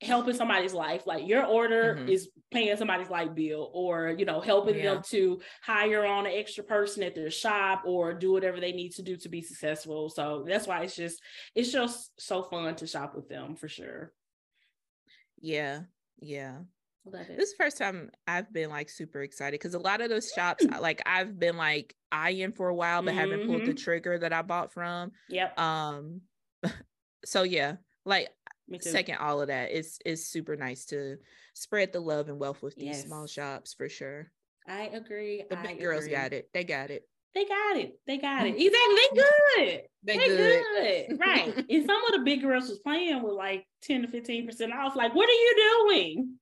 helping somebody's life like your order mm-hmm. is paying somebody's light bill or you know helping yeah. them to hire on an extra person at their shop or do whatever they need to do to be successful so that's why it's just it's just so fun to shop with them for sure yeah yeah this is the first time I've been like super excited because a lot of those shops, like I've been like eyeing for a while, but mm-hmm. haven't pulled the mm-hmm. trigger that I bought from. Yep. Um. So yeah, like second all of that it's it's super nice to spread the love and wealth with these yes. small shops for sure. I agree. The big I girls agree. got it. They got it. They got it. They got it. Exactly. They good. They, they good. good. right. And some of the big girls was playing with like 10 to 15 percent off. Like what are you doing?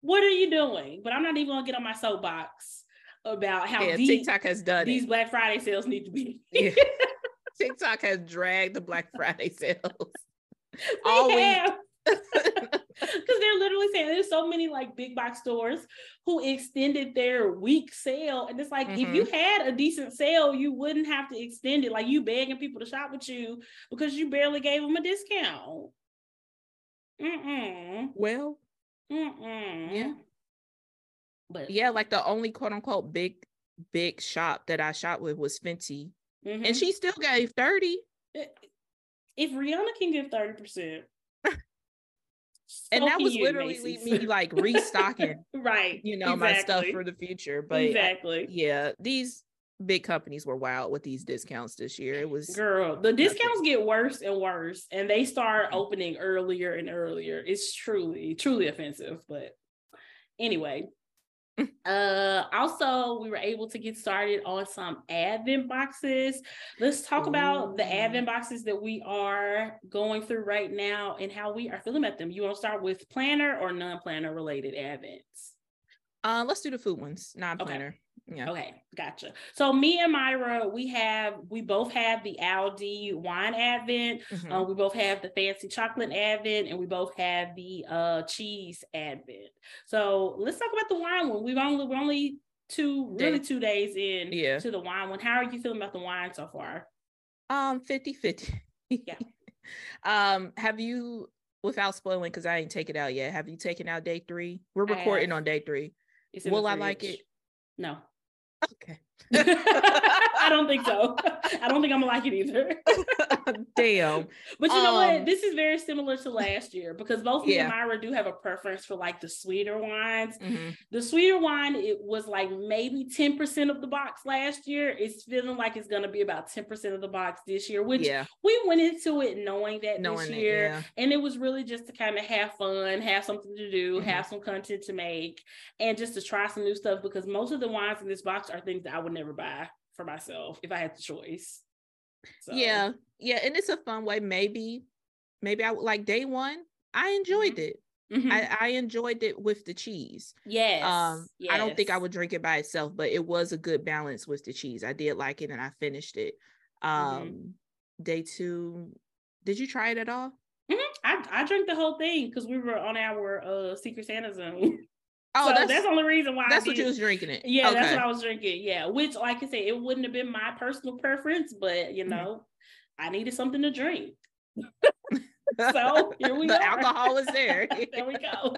What are you doing? But i'm not even gonna get on my soapbox about how yeah, tiktok has done these it. black friday sales need to be. Yeah. tiktok has dragged the black friday sales all week. Because they're literally saying there's so many like big box stores who extended their week sale. And it's like, mm-hmm. if you mm-hmm. had a decent sale, you wouldn't have to extend it. Like you begging people to shop with you because you barely gave them a discount. Mm-mm. Well, Mm-mm. yeah. But yeah, like the only quote unquote big, big shop that I shot with was Fenty. Mm-hmm. And she still gave 30 if Rihanna can give 30%, so and that was literally me like restocking right you know exactly. my stuff for the future. But exactly. yeah these big companies were wild with these discounts this year. It was girl the discounts get worse and worse and they start mm-hmm. opening earlier and earlier. It's truly truly offensive but anyway uh also we were able to get started on some advent boxes let's talk Ooh. about the advent boxes that we are going through right now and how we are feeling at them you want to start with planner or non-planner related advents uh let's do the food ones non-planner okay. Yeah. Okay, gotcha. So me and Myra, we have we both have the Aldi wine advent. Mm-hmm. Uh, we both have the fancy chocolate advent, and we both have the uh, cheese advent. So let's talk about the wine one. We've only we're only two really two days in yeah. to the wine one. How are you feeling about the wine so far? Um, 50 50. yeah. Um, have you without spoiling because I ain't take it out yet. Have you taken out day three? We're recording on day three. Will I like it? No. Okay. I don't think so. I don't think I'm gonna like it either. Damn. But you know what? Um, this is very similar to last year because both me and Myra do have a preference for like the sweeter wines. Mm-hmm. The sweeter wine, it was like maybe 10% of the box last year. It's feeling like it's gonna be about 10% of the box this year, which yeah. we went into it knowing that knowing this year. It, yeah. And it was really just to kind of have fun, have something to do, mm-hmm. have some content to make, and just to try some new stuff because most of the wines in this box are things that I would never buy for myself if I had the choice. So. Yeah, yeah, and it's a fun way. Maybe, maybe I would like day one. I enjoyed mm-hmm. it. Mm-hmm. I, I enjoyed it with the cheese. Yes. Um, yes. I don't think I would drink it by itself, but it was a good balance with the cheese. I did like it and I finished it. Mm-hmm. Um, mm-hmm. day two, did you try it at all? Mm-hmm. I, I drank the whole thing because we were on our uh Secret Santa zone. Oh, so that's, that's the only reason why. That's what you was drinking it. Yeah, okay. that's what I was drinking. Yeah, which, like I said, it wouldn't have been my personal preference, but you know, mm-hmm. I needed something to drink. so here we go. the are. alcohol was there. there we go.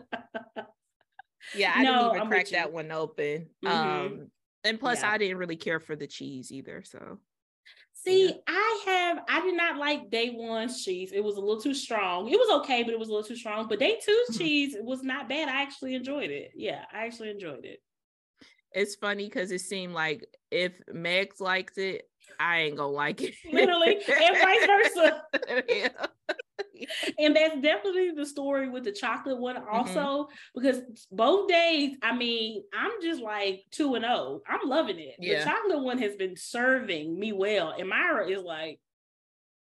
yeah, I no, didn't even I'm crack that one open. Mm-hmm. Um, and plus, yeah. I didn't really care for the cheese either. So See, yeah. I have I did not like day one's cheese. It was a little too strong. It was okay, but it was a little too strong. But day 2's mm-hmm. cheese was not bad. I actually enjoyed it. Yeah, I actually enjoyed it. It's funny because it seemed like if Megs likes it, I ain't gonna like it. Literally, and vice versa. yeah. and that's definitely the story with the chocolate one mm-hmm. also mm-hmm. because both days i mean i'm just like two and oh i'm loving it yeah. the chocolate one has been serving me well and myra is like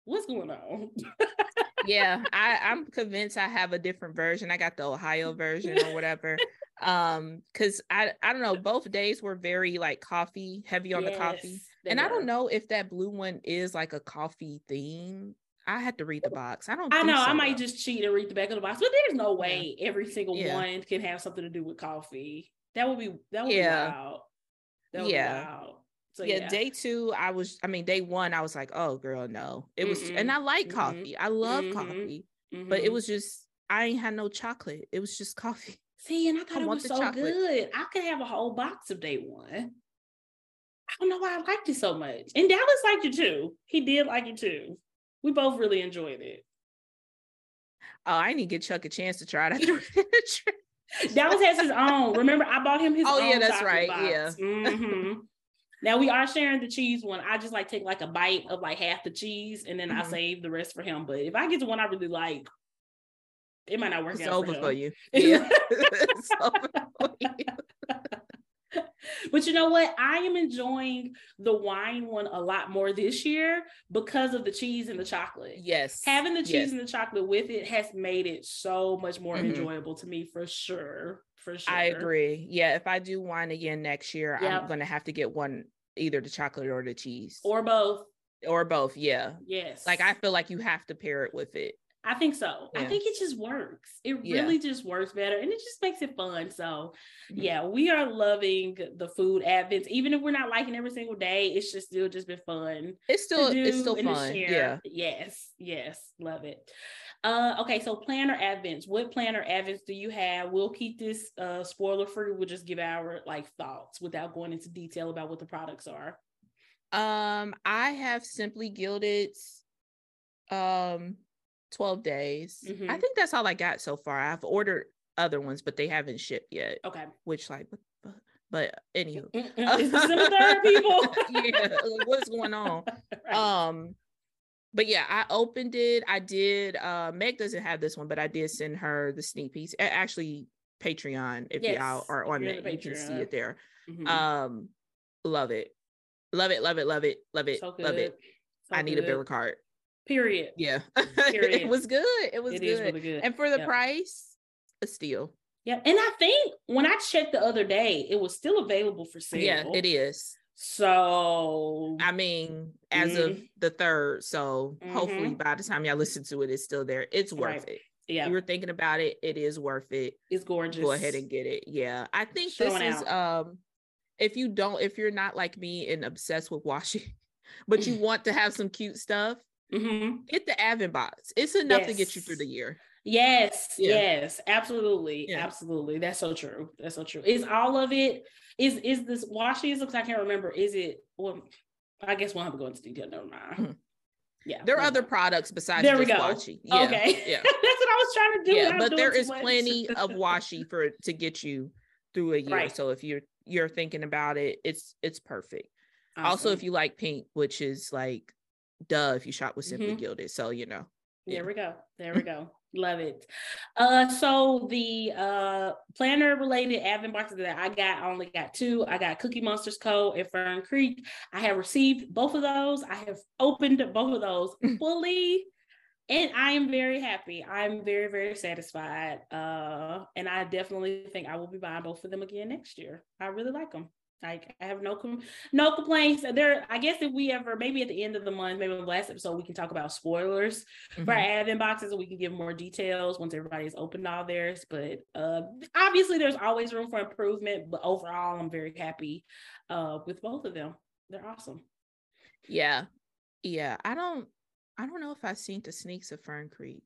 what's going on yeah, I, I'm convinced I have a different version. I got the Ohio version or whatever. Um, because I I don't know, both days were very like coffee, heavy on yes, the coffee. And were. I don't know if that blue one is like a coffee theme. I had to read the box. I don't. I know. So. I might just cheat and read the back of the box, but there's no way yeah. every single yeah. one can have something to do with coffee. That would be that would yeah. be wild. That would yeah. Be wild. So, yeah, yeah, day two, I was, I mean, day one, I was like, oh, girl, no. It was, mm-hmm. and I like mm-hmm. coffee. I love mm-hmm. coffee, but it mm-hmm. was just, I ain't had no chocolate. It was just coffee. See, and I thought I it was so chocolate. good. I could have a whole box of day one. I don't know why I liked it so much. And Dallas liked it too. He did like it too. We both really enjoyed it. Oh, I need to get Chuck a chance to try that. Dallas has his own. Remember, I bought him his oh, own. yeah, that's right. Box. Yeah. Mm-hmm. Now we are sharing the cheese one. I just like take like a bite of like half the cheese and then mm-hmm. I save the rest for him. But if I get to one I really like, it might not work it's out. over for, for you. Yeah. over for you. but you know what? I am enjoying the wine one a lot more this year because of the cheese and the chocolate. Yes. Having the cheese yes. and the chocolate with it has made it so much more mm-hmm. enjoyable to me for sure for sure. I agree. Yeah, if I do wine again next year, yep. I'm gonna have to get one either the chocolate or the cheese. Or both. Or both, yeah. Yes. Like I feel like you have to pair it with it. I think so. Yeah. I think it just works. It yeah. really just works better and it just makes it fun. So, mm-hmm. yeah, we are loving the food advents. Even if we're not liking every single day, it's just still just been fun. It's still it's still fun. Yeah. Yes. Yes. Love it. Uh, okay, so planner advents. What planner advents do you have? We'll keep this uh, spoiler free. We'll just give our like thoughts without going into detail about what the products are. Um, I have simply gilded um 12 days. Mm-hmm. I think that's all I got so far. I've ordered other ones, but they haven't shipped yet. Okay. Which like but, but anywho. The people? yeah, what's going on? right. Um but yeah, I opened it. I did. Uh, Meg doesn't have this one, but I did send her the sneak piece. Actually, Patreon. If yes, y'all are on it, you can see it there. Mm-hmm. Um, love it, love it, love it, love it, love it, so love it. So I need good. a bigger cart. Period. Yeah, Period. it was good. It was it good. Really good. And for the yep. price, a steal. Yeah, and I think when I checked the other day, it was still available for sale. Yeah, it is. So I mean, as mm-hmm. of the third, so mm-hmm. hopefully by the time y'all listen to it, it's still there. It's worth right. it. Yeah, if you were thinking about it, it is worth it. It's gorgeous. Go ahead and get it. Yeah, I think Showing this is out. um, if you don't, if you're not like me and obsessed with washing, but you want to have some cute stuff, mm-hmm. get the Advent box. It's enough yes. to get you through the year. Yes, yeah. yes, absolutely, yeah. absolutely. That's so true. That's so true. Is all of it is is this washes? Because I can't remember. Is it? Well, I guess we'll have to go into detail. Never mind. Mm-hmm. Yeah, there are other products besides there we go. washi. Yeah, okay, yeah, that's what I was trying to do. Yeah, but there is plenty of washi for to get you through a year. Right. So if you're you're thinking about it, it's it's perfect. Awesome. Also, if you like pink, which is like duh, if you shop with Simply mm-hmm. Gilded, so you know. There we go. There we go. Love it. Uh, so the uh planner related advent boxes that I got, I only got two. I got Cookie Monsters Co. and Fern Creek. I have received both of those. I have opened both of those fully. and I am very happy. I'm very, very satisfied. Uh, and I definitely think I will be buying both of them again next year. I really like them. Like I have no com- no complaints. There, I guess if we ever maybe at the end of the month, maybe the last episode, we can talk about spoilers mm-hmm. for our advent boxes, and we can give more details once everybody's opened all theirs. But uh, obviously, there's always room for improvement. But overall, I'm very happy uh, with both of them. They're awesome. Yeah, yeah. I don't, I don't know if I've seen the sneaks of Fern Creek.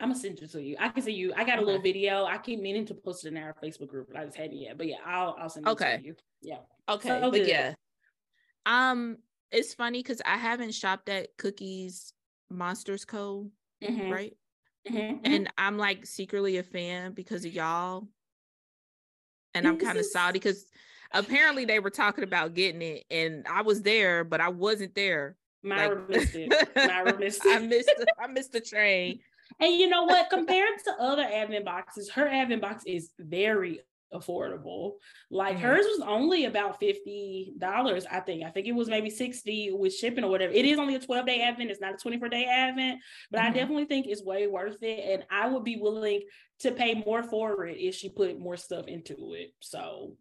I'm gonna send it to you. I can see you. I got a okay. little video. I keep meaning to post it in our Facebook group, but I just hadn't yet. But yeah, I'll I'll send it okay. to you. Yeah. Okay. So but yeah. Um, it's funny because I haven't shopped at Cookies Monsters Co. Mm-hmm. Right. Mm-hmm. mm-hmm. And I'm like secretly a fan because of y'all. And I'm kind of salty because apparently they were talking about getting it, and I was there, but I wasn't there. Myra like, missed it. Myra missed it. I missed. I missed the train. And you know what? Compared to other advent boxes, her advent box is very affordable. Like mm-hmm. hers was only about $50, I think. I think it was maybe 60 with shipping or whatever. It is only a 12 day advent, it's not a 24 day advent, but mm-hmm. I definitely think it's way worth it. And I would be willing to pay more for it if she put more stuff into it. So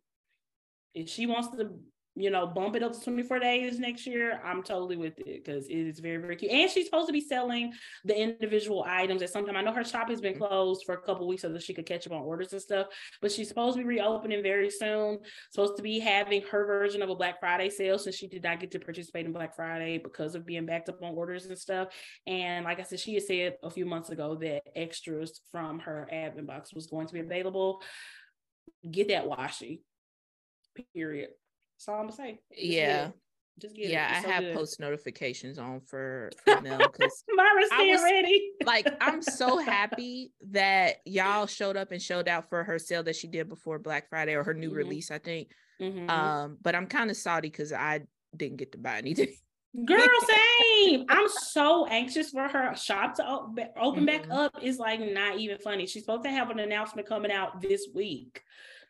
if she wants to you know, bump it up to 24 days next year, I'm totally with it because it is very, very cute. And she's supposed to be selling the individual items at some time. I know her shop has been mm-hmm. closed for a couple weeks so that she could catch up on orders and stuff, but she's supposed to be reopening very soon. Supposed to be having her version of a Black Friday sale since she did not get to participate in Black Friday because of being backed up on orders and stuff. And like I said, she had said a few months ago that extras from her advent box was going to be available. Get that washi. Period. That's all I'm gonna say. Just yeah. Just get yeah, I so have good. post notifications on for, for them because Myra's staying ready. like, I'm so happy that y'all showed up and showed out for her sale that she did before Black Friday or her new mm-hmm. release, I think. Mm-hmm. Um, but I'm kind of salty because I didn't get to buy anything. Girl, same. I'm so anxious for her shop to open mm-hmm. back up. It's like not even funny. She's supposed to have an announcement coming out this week.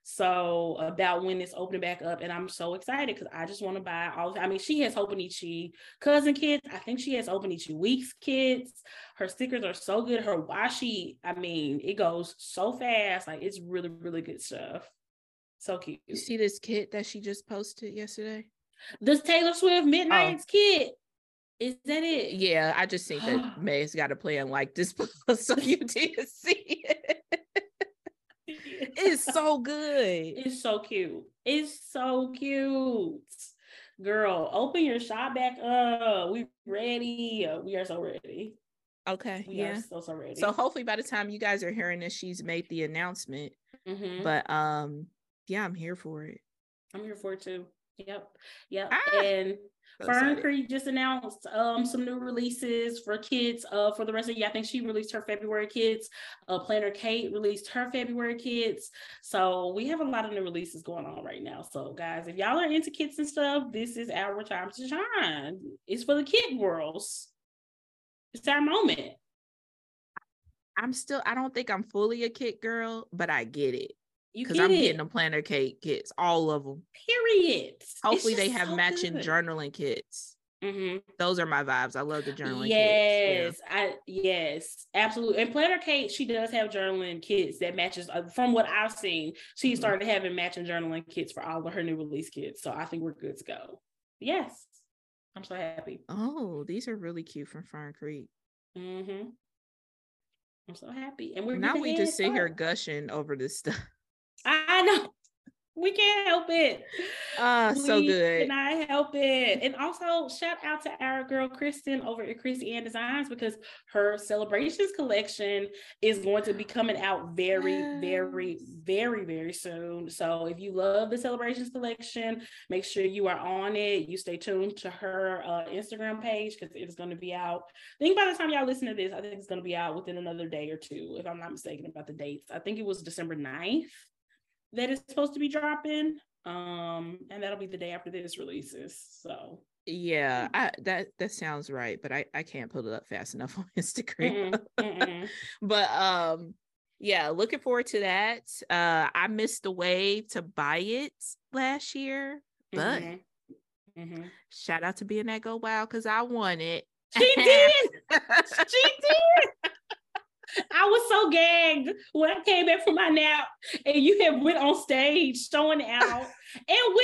So about when it's opening back up, and I'm so excited because I just want to buy all. I mean, she has Hobonichi cousin kits. I think she has Hobonichi weeks kits. Her stickers are so good. Her washi, I mean, it goes so fast. Like it's really, really good stuff. So cute. You see this kit that she just posted yesterday? This Taylor Swift oh. Midnights oh. kit. Is that it? Yeah, I just think that May's got a plan like this, so you did see it it's so good. It's so cute. It's so cute. Girl, open your shop back up. We ready. We are so ready. Okay. We yeah. so so ready. So hopefully by the time you guys are hearing this, she's made the announcement. Mm-hmm. But um, yeah, I'm here for it. I'm here for it too. Yep. Yep. Ah! And Fern Creek just announced um, some new releases for kids uh, for the rest of the year. I think she released her February kids. Uh, Planner Kate released her February kids. So we have a lot of new releases going on right now. So guys, if y'all are into kids and stuff, this is our time to shine. It's for the kid girls. It's our moment. I'm still, I don't think I'm fully a kid girl, but I get it. Because I'm it. getting the Planner Kate kits, all of them. Period. Hopefully they have so matching good. journaling kits. Mm-hmm. Those are my vibes. I love the journaling yes, kits. Yeah. I yes, absolutely. And Planner Kate, she does have journaling kits that matches. Uh, from what I've seen, she mm-hmm. started having matching journaling kits for all of her new release kits. So I think we're good to go. Yes, I'm so happy. Oh, these are really cute from Fern Creek. Mm-hmm. I'm so happy, and we're now we just sit here gushing over this stuff. I know. We can't help it. Ah, uh, so good. We I help it. And also shout out to our girl Kristen over at Chrissy Ann Designs because her celebrations collection is going to be coming out very, very, very, very soon. So if you love the celebrations collection, make sure you are on it. You stay tuned to her uh, Instagram page because it is going to be out. I think by the time y'all listen to this, I think it's going to be out within another day or two, if I'm not mistaken about the dates. I think it was December 9th that is supposed to be dropping. Um, and that'll be the day after this releases. So yeah, I, that that sounds right, but I I can't put it up fast enough on Instagram. Mm-mm, mm-mm. but um, yeah, looking forward to that. Uh, I missed the wave to buy it last year, but mm-hmm. Mm-hmm. shout out to being that go wild because I won it. She did. she did. I was so gagged when I came back from my nap and you had went on stage showing out and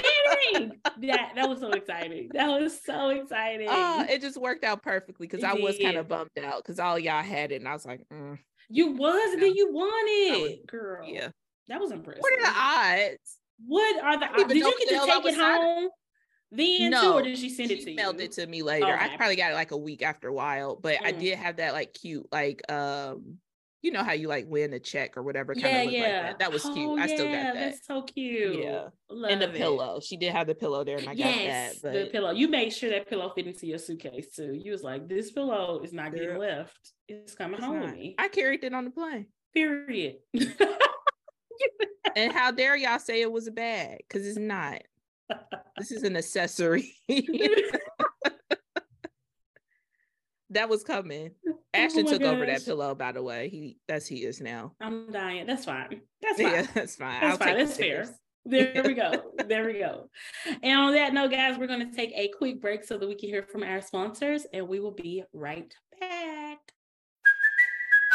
winning. that that was so exciting. That was so exciting. Oh, it just worked out perfectly because I was kind of bummed out because all y'all had it and I was like, mm. you was and then you won it, girl. Yeah, that was impressive. What are the odds? What are the odds? Did you get to take it home? then no, too, or did she send it to you? Mailed it to me later. Okay. I probably got it like a week after a while, but mm. I did have that like cute, like um, you know how you like win a check or whatever kind yeah, of yeah. like that. That was cute. Oh, I still got that. That's so cute. Yeah. Love and the it. pillow. She did have the pillow there, and I yes, got that. But... The pillow. You made sure that pillow fit into your suitcase too. You was like, this pillow is not getting left. It's coming it's home not. with me. I carried it on the plane. Period. and how dare y'all say it was a bag? Because it's not this is an accessory. that was coming. Oh Ashton oh took God. over that pillow, by the way. He that's he is now. I'm dying. That's fine. That's fine. Yeah, that's fine. That's I'll fine. That's fair. There we go. There we go. And on that note, guys, we're going to take a quick break so that we can hear from our sponsors, and we will be right back.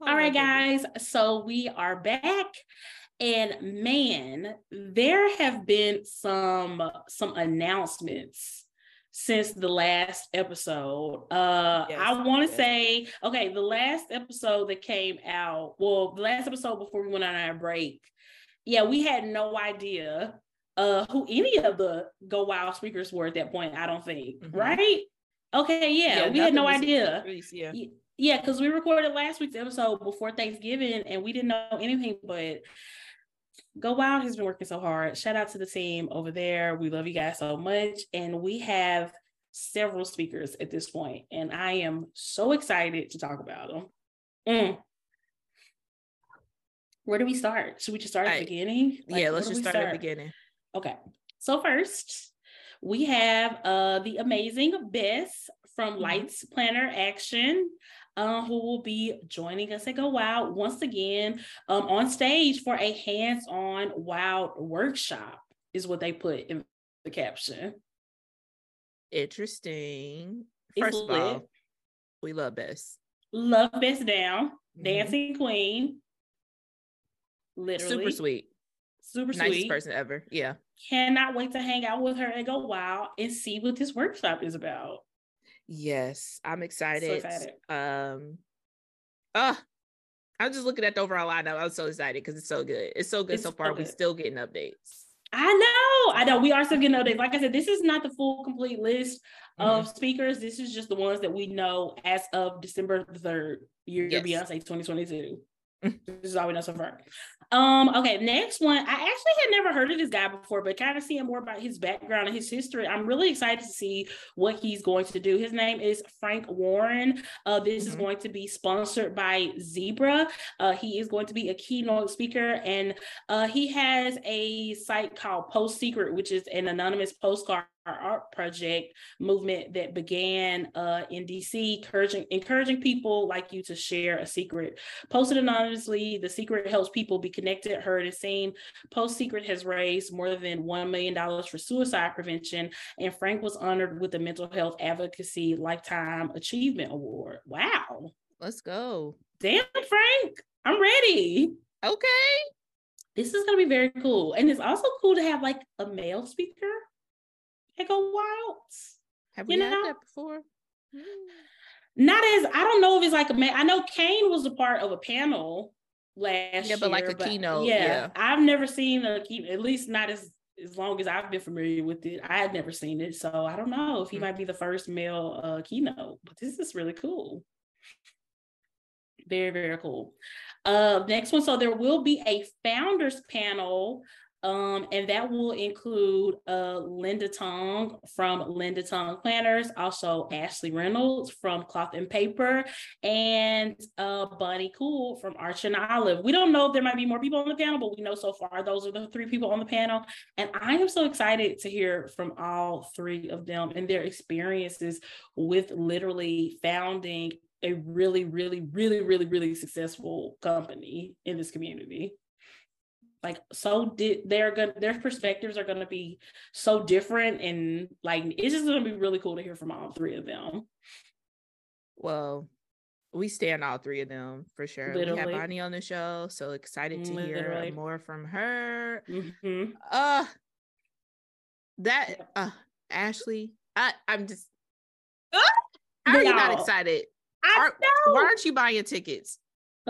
All right, guys. So we are back. And man, there have been some some announcements since the last episode. Uh Yes, I want to say, okay, the last episode that came out, well, the last episode before we went on our break, yeah, we had no idea uh who any of the Go Wild speakers were at that point, I don't think. Mhm. Right? Okay, yeah, we had no idea. Yeah. Y- Yeah, because we recorded last week's episode before Thanksgiving and we didn't know anything, but Go Wild has been working so hard. Shout out to the team over there. We love you guys so much. And we have several speakers at this point, and I am so excited to talk about them. Mm. Where do we start? Should we just start at the beginning? Like, yeah, let's just we start, at the beginning. Okay. So first, we have uh the amazing Bess from Mhm. Lights Planner Action, uh, who will be joining us at Go Wild once again um, on stage for a hands-on wild workshop, is what they put in the caption. Interesting. It's First of lit. all, we love Bess. Love Bess down, Mhm. dancing queen. Literally. Super sweet. Super Nicest sweet. person ever. Yeah. Cannot wait to hang out with her and go wild and see what this workshop is about. Yes, I'm excited. So excited. Um, ah, I'm just looking at the overall lineup. I'm so excited because it's so good. It's so good It's so so far. We're still getting updates. I know, I know. We are still getting updates. Like I said, this is not the full complete list Mm-hmm. of speakers. This is just the ones that we know as of December the third, year Yes. Beyonce 2022. This is all we know so far. Um, okay, next one. I actually had never heard of this guy before, but kind of seeing more about his background and his history. I'm really excited to see what he's going to do. His name is Frank Warren. Uh, this is Mhm. going to be sponsored by Zebra. Uh, he is going to be a keynote speaker, and uh, he has a site called PostSecret, which is an anonymous postcard art project movement that began uh, in DC, encouraging encouraging people like you to share a secret. Posted anonymously, the secret helps people be connected, heard, and seen. PostSecret has raised more than $1 million for suicide prevention, and Frank was honored with the Mental Health Advocacy Lifetime Achievement Award. Wow. Let's go. Damn, Frank, I'm ready. Okay. This is going to be very cool. And it's also cool to have like a male speaker at Go Wild. Have You we had know? that before? Mm. Not as, I don't know if it's like a man. I know Kane was a part of a panel last Yeah, but like a keynote, Yeah, yeah. I've never seen a key, at least not as as long as I've been familiar with it. I had never seen it, so I don't know if he Mm. might be the first male uh, keynote. But this is really cool. Very very cool. Uh, next one. So there will be a founders panel. Um, and that will include uh Linda Tong from Linda Tong Planners, also Ashley Reynolds from Cloth and Paper, and uh Bonnie Kohl from Archer and Olive. We don't know if there might be more people on the panel, but we know so far those are the three people on the panel. And I am so excited to hear from all three of them and their experiences with literally founding a really, really, really, really, really successful company in this community like so di- they're gonna their perspectives are gonna be so different and like it's just gonna be really cool to hear from all three of them Well, we stand all three of them for sure. We Literally. have Bonnie on the show, so excited to Literally. hear more from her. Mhm. Uh that uh Ashley, I I'm just how are you not excited? I Are-. Why aren't you buying tickets?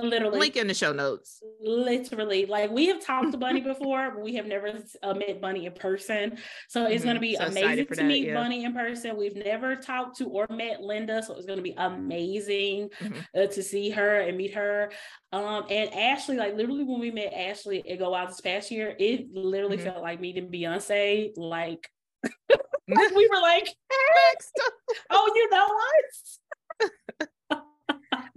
Literally. Link in the show notes. Literally, like we have talked to Bonnie before, but we have never uh, met Bonnie in person. So it's going to be So amazing to that, meet yeah. Bonnie in person. We've never talked to or met Linda, so it's going to be amazing Mhm. uh, to see her and meet her. Um, and Ashley, like literally, when we met Ashley at Go Out this past year, it literally Mhm. felt like meeting Beyonce. Like, we were like, oh, you know us.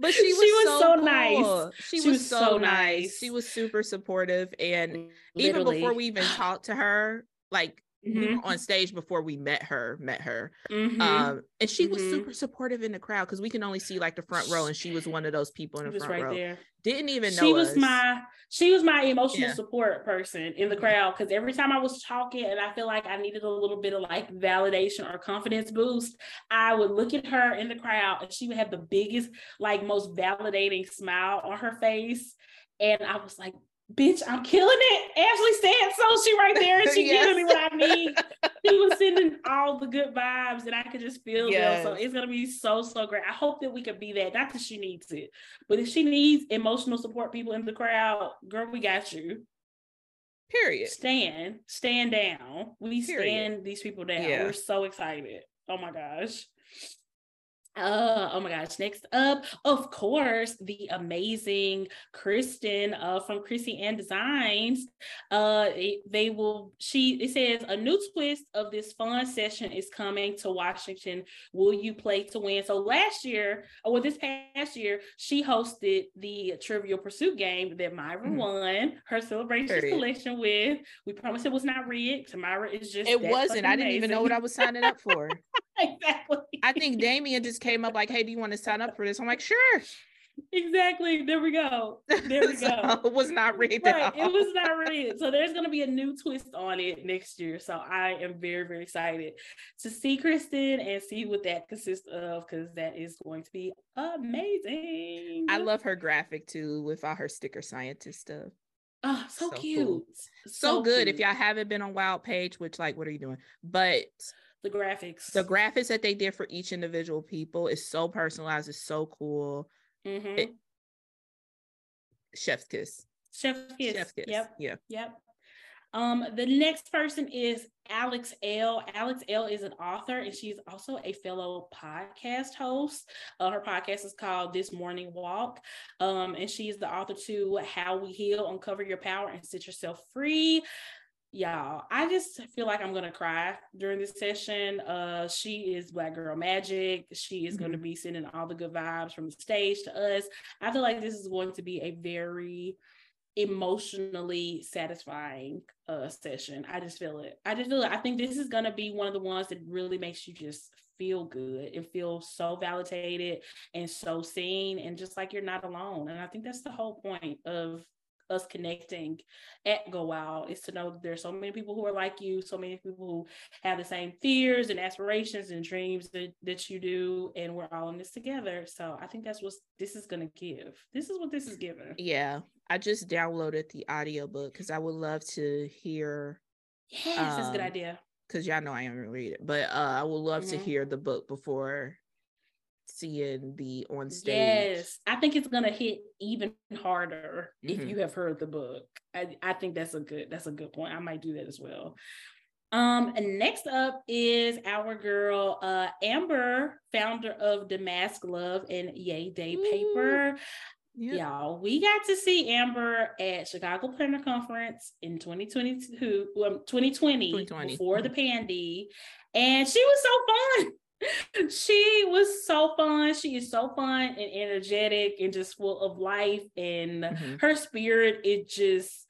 But she was, She was so, so nice. She, She was, was so, so nice. She was super supportive. And even before we even talked to her, like we Mhm, were on stage before we met her, met her. mhm. Um, and she was Mhm. super supportive in the crowd because we can only see like the front row, and she was one of those people in the was front right row. there. Didn't even know she was us. my she was my emotional Yeah. support person in the Mhm. crowd because every time I was talking and I feel like I needed a little bit of like validation or confidence boost, I would look at her in the crowd and she would have the biggest, like most validating smile on her face. And I was like, bitch, I'm killing it. Ashley said so. She right there and she giving me what I need. She was sending all the good vibes and I could just feel them. So it's gonna be so, so great. I hope that we could be that. Not that she needs it, but if she needs emotional support people in the crowd, girl, we got you. Period. Stand, stand down. We Period. stand these people down. Yeah. We're so excited. Oh my gosh. Uh, oh my gosh. Next up, of course, the amazing Kristen uh, from Chrissy and Designs. Uh, they will, she, it says a new twist of this fun session is coming to Washington. Will you play to win? So last year, or well, this past year, she hosted the Trivial Pursuit game that Myra Mhm. won her celebration Period. collection with. We promised it was not rigged. Myra is just It wasn't. I didn't even know what I was signing up for. exactly. I think Damien just came up like, "Hey, do you want to sign up for this?" I'm like, "Sure." exactly. There we go. There we So, go. it was not rigged Right, it was not rigged. So there's going to be a new twist on it next year. So I am very, very excited to see Kristen and see what that consists of because that is going to be amazing. I love her graphic too, with all her sticker scientist stuff. Oh, so, so cool. cute. So, good. If y'all haven't been on Wild Page, which like, what are you doing? But the graphics, the graphics that they did for each individual people is so personalized. It's so cool. Mhm. it- Chef's kiss. Chef Kiss. Chef's kiss. Yep. Yeah. Yep. Um, the next person is Alex Elle. Alex Elle is an author and she's also a fellow podcast host. Uh, her podcast is called This Morning Walk. Um, and she's the author to How We Heal, Uncover Your Power, and Set Yourself Free. Y'all, I just feel like I'm gonna cry during this session. Uh, she is Black Girl Magic. She is going to be sending all the good vibes from the stage to us. I feel like this is going to be a very emotionally satisfying uh session. I just feel it. I just feel it. I think this is gonna be one of the ones that really makes you just feel good and feel so validated and so seen and just like you're not alone. And I think that's the whole point of us connecting at Go Wild is to know that there's so many people who are like you, so many people who have the same fears and aspirations and dreams that, that you do, and we're all in this together. So I think that's what this is gonna give. This is what this is giving. Yeah. I just downloaded the audiobook because I would love to hear Yes, that's a good Um, idea. because y'all know I am gonna read it, but uh I would love to Mhm. hear the book before seeing the on stage. Yes, I think it's gonna hit even harder if Mhm. you have heard the book. I, I think that's a good that's a good point. I might do that as well. Um, and next up is our girl uh Amber, founder of Damask Love and Yay Day Ooh. Paper. Yeah. Y'all, we got to see Amber at Chicago Planner Conference in 2022, um, 2020, 2020. before the pandy, and she was so fun. She was so fun. She is so fun and energetic and just full of life. And Mhm. her spirit, it just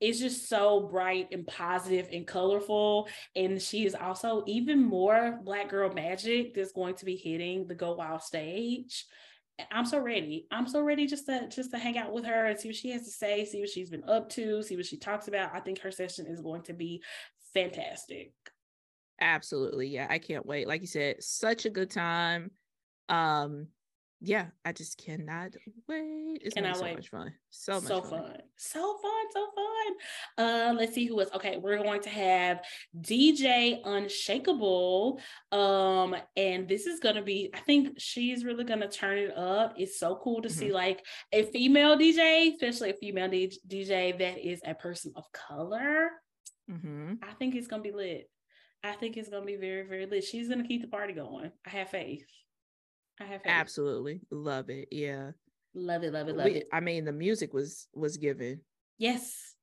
it's just so bright and positive and colorful. And she is also even more black girl magic that's going to be hitting the Go Wild stage. I'm so ready. I'm so ready just to just to hang out with her and see what she has to say, see what she's been up to, see what she talks about. I think her session is going to be fantastic. Absolutely. Yeah, I can't wait. Like you said, such a good time. Um yeah, I just cannot wait. It's Cannot so wait. much fun. So much so fun. fun. So fun, so fun. Uh, let's see who else. Okay, we're going to have DJ Unshakable. Um, and this is gonna be, I think she's really gonna turn it up. It's so cool to see like a female DJ, especially a female DJ that is a person of color. hmm I think it's gonna be lit. I think it's gonna be very, very lit. She's gonna keep the party going. I have faith. I have faith. Absolutely love it. Yeah, Love it, love it, love We- it. I mean, the music was was given. Yes.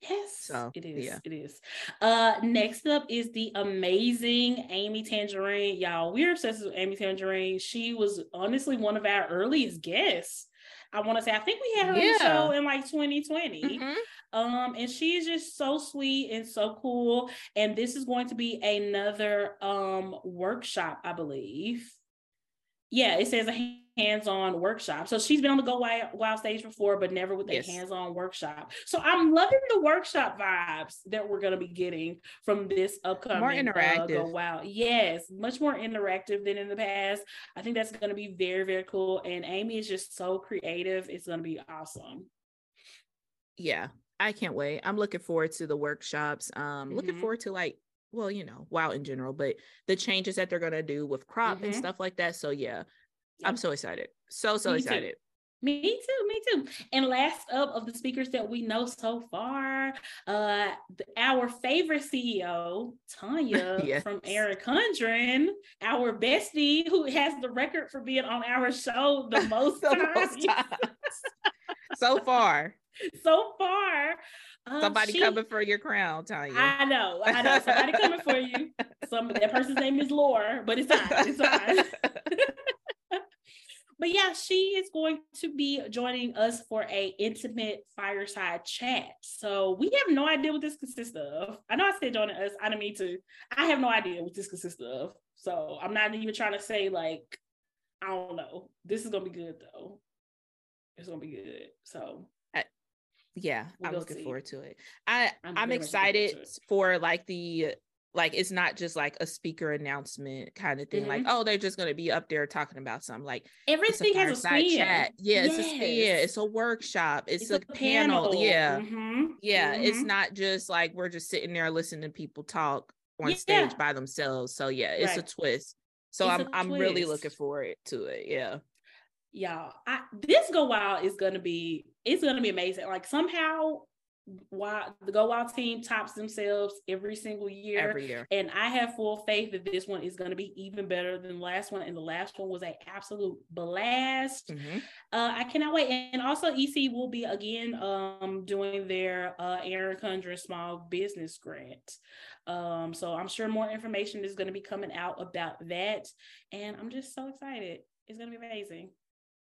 Yes. So, it is. yeah. It is. Uh next up is the amazing Amy Tangerine. Y'all, we're obsessed with Amy Tangerine. She was honestly one of our earliest guests. I want to say, I think we had her Yeah. show in like 2020. Mhm. Um, and she is just so sweet and so cool. And this is going to be another um workshop, I believe. Yeah, it says a hands-on workshop. So she's been on the Go Wild, Wild stage before, but never with a Yes. hands-on workshop. So I'm loving the workshop vibes that we're gonna be getting from this upcoming more uh, Go interactive. Wild. Yes, much more interactive than in the past. I think that's gonna be very, very cool. And Amy is just so creative. It's gonna be awesome. Yeah, I can't wait. I'm looking forward to the workshops. Um, looking Mhm. forward to like, well, you know, wow in general, but the changes that they're gonna do with crop and Mhm. stuff like that. So yeah, I'm so excited. So so Me too. excited. Me too, me too. And last up of the speakers that we know so far, uh, our favorite CEO, Tanya Yes. from Erin Condren, our bestie who has the record for being on our show the most The times most times. so far, so far. Uh, somebody she- coming for your crown, Tanya. I know, I know. Somebody coming for you. Some that person's name is Lore, but it's fine. It's fine. But yeah, she is going to be joining us for a intimate fireside chat. So we have no idea what this consists of. I know I said joining us. I don't mean to. I have no idea what this consists of. So I'm not even trying to say like I don't know. This is gonna be good though. It's gonna be good. So yeah, We'll I'm looking see. forward to it. I I'm I'm, very much looking forward excited for like the like it's not just like a speaker announcement kind of thing. Like, Mm-hmm. oh, they're just gonna be up there talking about something. Like it's a everything has a spin. chat. Yeah, it's a spin. It's a workshop. It's, a, panel. Yeah. Mhm, Yeah. It's mhm. not just like we're just sitting there listening to people talk on Yeah. stage by themselves. So yeah, it's a twist. So It's I'm a I'm really looking forward to it. Yeah. y'all I, this go wild is gonna be it's gonna be amazing like somehow wild the go wild team tops themselves every single year Every year. and i have full faith that this one is going to be even better than the last one and the last one was an absolute blast Mhm. uh, I cannot wait. And also EC will be again um, doing their uh, Erin Condren Small Business Grant. Um, so I'm sure more information is going to be coming out about that. And I'm just so excited. It's going to be amazing.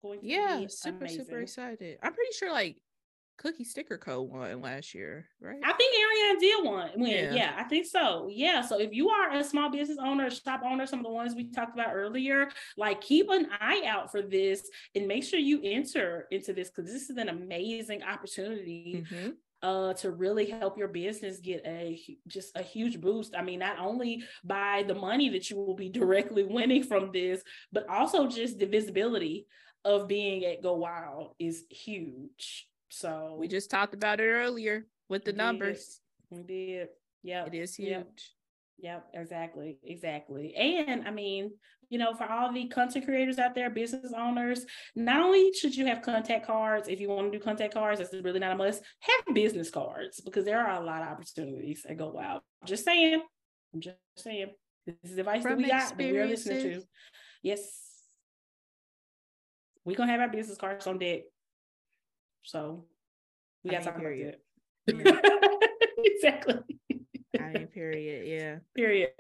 Going to Yeah, be super, super excited. I'm pretty sure like Cookie Sticker Co. won last year, right? I think Ariane did one win. Yeah. Yeah. I think so. Yeah. So if you are a small business owner, a shop owner, some of the ones we talked about earlier, like keep an eye out for this and make sure you enter into this because this is an amazing opportunity Mhm. uh to really help your business get a just a huge boost. I mean, not only by the money that you will be directly winning from this, but also just the visibility of being at Go Wild is huge. So We just talked about it earlier with the we did. numbers. We did. Yeah. It is huge. Yep, exactly, exactly. And I mean, you know, for all the content creators out there, business owners, not only should you have contact cards if you want to do contact cards, that's really not a must. Have business cards because there are a lot of opportunities that go out. Just saying. I'm just saying. This is advice that we got that we are listening to. Yes. We're gonna have our business cards on deck. So we gotta mean, talk period. about that. exactly. I mean, period. Yeah. Period.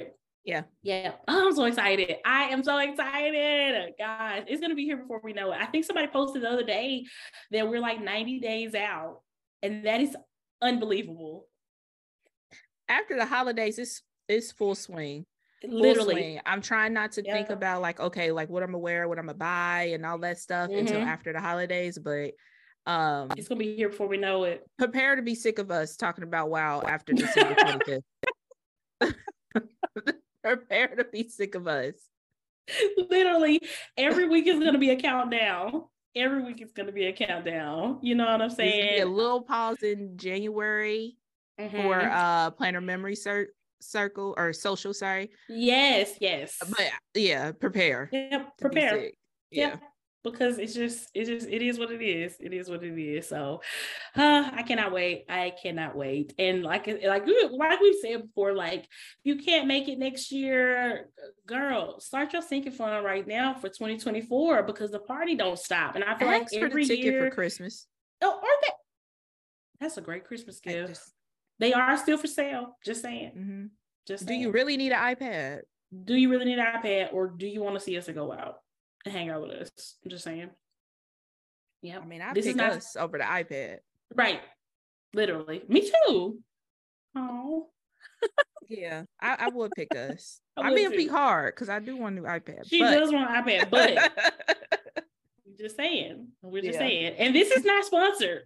Yeah. Yeah. I'm so excited. I am so excited. Guys, it's going to be here before we know it. I think somebody posted the other day that we're like 90 days out, and that is unbelievable. After the holidays, it's it's full swing. Full Literally. swing. I'm trying not to think about like, okay, like what I'm gonna wear, what I'm gonna buy, and all that stuff until Mhm. after the holidays. But um It's going to be here before we know it. prepare to be sick of us talking about wow after December 25th. prepare to be sick of us. Literally, every week is going to be a countdown. Every week is going to be a countdown. You know what I'm saying? A little pause in January mm-hmm. for uh planner memory cir- circle or social. Sorry. Yes. Yes. But yeah, prepare. Yep. Prepare. Yeah. Yep because it's just it just it is what it is it is what it is so uh, i cannot wait i cannot wait and like like like we've said before like you can't make it next year girl start your sinking fund right now for 2024 because the party don't stop and i feel Ask like every year for christmas. Oh are they? That's a great christmas gift. just, they are still for sale just saying mm-hmm. just saying. do you really need an ipad? Do you really need an ipad or do you want to see us to go out hang out with us. I'm just saying. Yeah. I mean, I this pick is not... us over the iPad. Right. Literally. Me too. Oh. yeah, I, I, would pick us. I, I mean, it'd be hard because I do want a new iPad. She but... does want an iPad, but just saying. We're just yeah. saying. And this is not sponsored.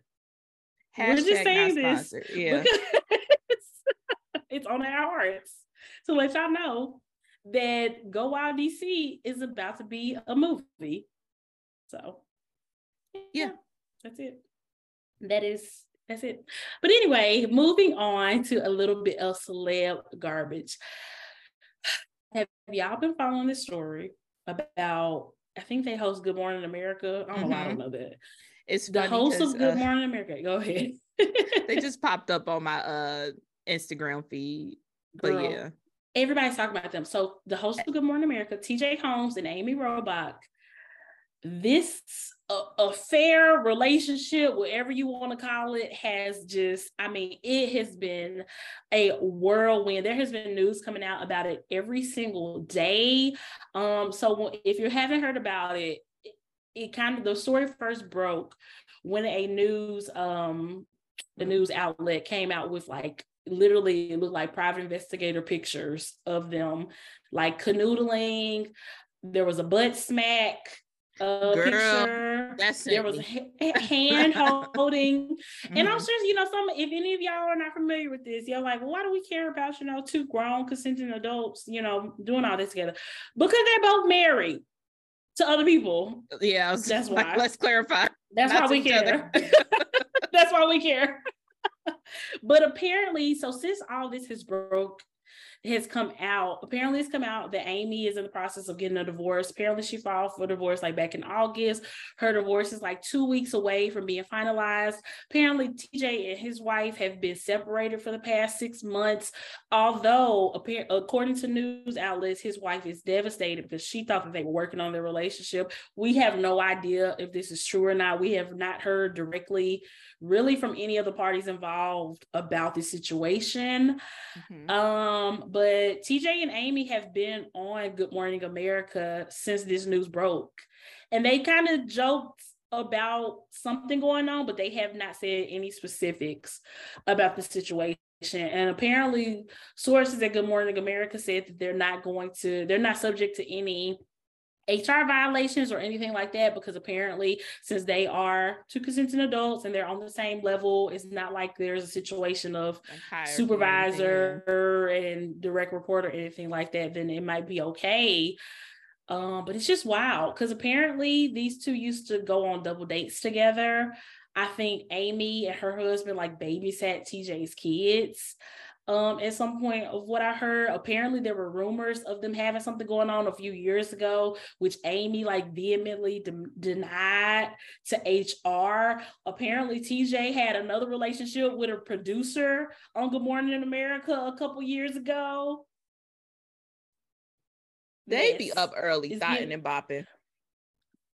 Hashtag We're just saying this. Yeah. it's on our hearts to let y'all know that Go Wild DC is about to be a movie. So, yeah, yeah, that's it. That is that's it. But anyway, moving on to a little bit of celeb garbage. Have y'all been following this story about? I think they host Good Morning America. I don't mm-hmm. know. I don't know that. It's the host of Good uh, Morning America. Go ahead. they just popped up on my uh Instagram feed. But Girl, yeah everybody's talking about them. So the host of Good Morning America, TJ Holmes and Amy Robach, this affair relationship, whatever you want to call it, has just, I mean, it has been a whirlwind. There has been news coming out about it every single day. Um, so if you haven't heard about it, it, it kind of the story first broke when a news um the news outlet came out with like literally it looked like private investigator pictures of them like canoodling there was a butt smack uh, Girl, picture. That's there was a hand holding, mm-hmm. and I'm mm-hmm. sure you know some. If any of y'all are not familiar with this, you're like, well, why do we care about you know two grown consenting adults, you know, doing all this together? Because they're both married to other people. Yeah, that's why. Let's clarify. That's why we care. that's why we care. but apparently, so since all this has broke, has come out. Apparently, it's come out that Amy is in the process of getting a divorce. Apparently, she filed for divorce like back in August. Her divorce is like two weeks away from being finalized. Apparently, TJ and his wife have been separated for the past six months. Although, according to news outlets, his wife is devastated because she thought that they were working on their relationship. We have no idea if this is true or not. We have not heard directly really from any of the parties involved about this situation. Mm-hmm. Um, but TJ and Amy have been on Good Morning America since this news broke. And they kind of joked about something going on, but they have not said any specifics about the situation. And apparently, sources at Good Morning America said that they're not going to, they're not subject to any HR violations or anything like that because apparently since they are two consenting adults and they're on the same level, it's not like there's a situation of supervisor and direct report or anything like that, then it might be okay. Um, but it's just wild because apparently these two used to go on double dates together. I think Amy and her husband like babysat TJ's kids um at some point of what I heard. Apparently there were rumors of them having something going on a few years ago, which Amy like vehemently de- denied to HR. Apparently TJ had another relationship with a producer on Good Morning America a couple years ago. They yes. be up early, thotting and bopping.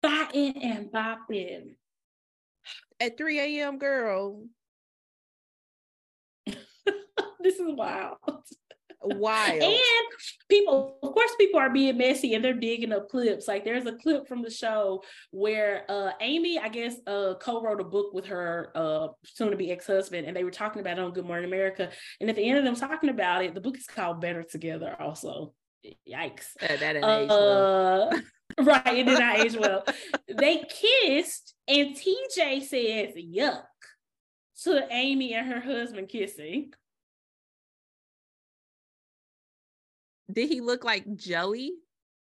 Thotting and bopping. At 3 a.m., girl. this is wild. Wild. And people, of course, people are being messy and they're digging up clips. Like there's a clip from the show where uh Amy, I guess, uh co-wrote a book with her uh soon to be ex-husband, and they were talking about it on Good Morning America. And at the end of them talking about it, the book is called Better Together, also. Yikes. Uh, that didn't uh, age well. right, it did not age well. they kissed, and TJ says, yuck. To Amy and her husband kissing. Did he look like jelly?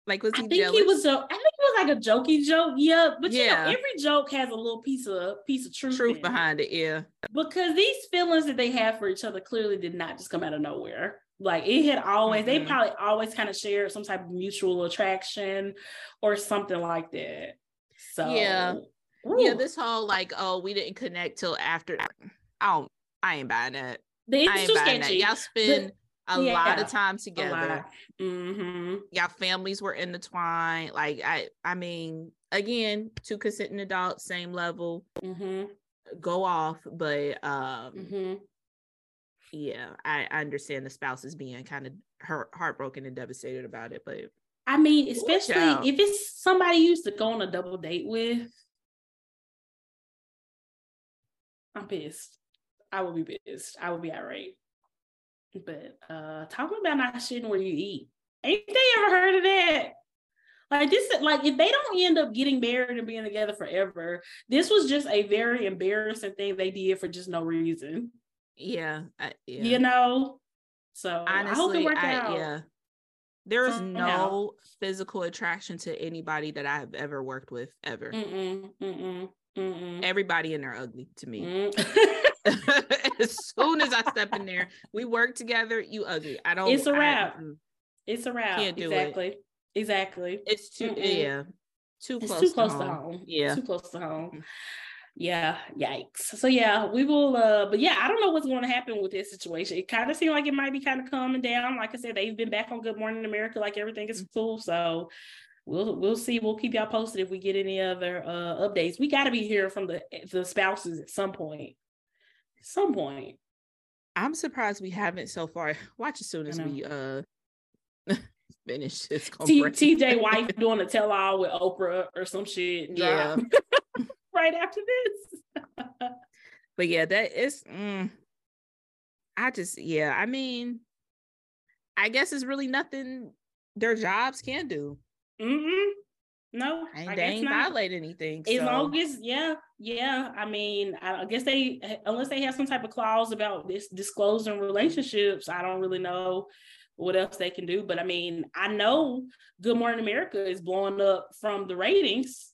Like was he I think jealous? he was. A, I think it was like a jokey joke. Yeah, but you Yeah. know, every joke has a little piece of piece of truth, truth behind it. Yeah. because these feelings that they have for each other clearly did not just come out of nowhere. Like it had always, they Mhm. probably always kind of shared some type of mutual attraction or something like that. So Yeah. Yeah, this whole like, oh, we didn't connect till after. I don't. I ain't buying that. The- I ain't too buying that. sketchy. Y'all spend a lot of time together. Mm-hmm. Y'all families were intertwined. Like I, I mean, again, two consenting adults, same level, Mm-hmm. go off. But um, Mm-hmm. yeah, I, I understand the spouses being kind of hurt, heartbroken and devastated about it. But I mean, especially if it's somebody you used to go on a double date with. I'm pissed. I would be pissed. I would be irate. But uh talking about not shitting where you eat. Ain't they ever heard of that? Like this is like if they don't end up getting married and being together forever, this was just a very embarrassing thing they did for just no reason. yeah, I, yeah. You know? So I hope honestly, it worked I, out. yeah. There is no physical attraction to anybody that I have ever worked with ever. Mm-mm, mm-mm, mm-mm. Everybody in there ugly to me. Mm. as soon as I step in there, we work together. You ugly. I don't. It's a wrap. mm, It's a wrap. Can't do it. exactly. Exactly. It's too. Mm-mm. Yeah. Too It's close. too to close home. to home. Yeah. Too close to home. Yeah. Yikes. So yeah, we will uh but yeah, I don't know what's going to happen with this situation. It kind of seemed like it might be kind of calming down. Like I said, they've been back on Good Morning America, like everything is cool. So we'll we'll see. We'll keep y'all posted if we get any other uh updates. We gotta be hearing from the the spouses at some point. Some point. I'm surprised we haven't so far. Watch as soon as we uh finish this. T-. TJ wife doing a tell all with Oprah or some shit. Yeah. right after this. But yeah, that is. Mm, I just yeah. I mean, I guess it's really nothing their jobs can do. Mm-mm. No, And I they ain't not. violate anything. As so- long as, yeah, yeah. I mean, I guess they, eh, unless they have some type of clause about this disclosing relationships, I don't really know what else they can do. But I mean, I know Good Morning America is blowing up from the ratings.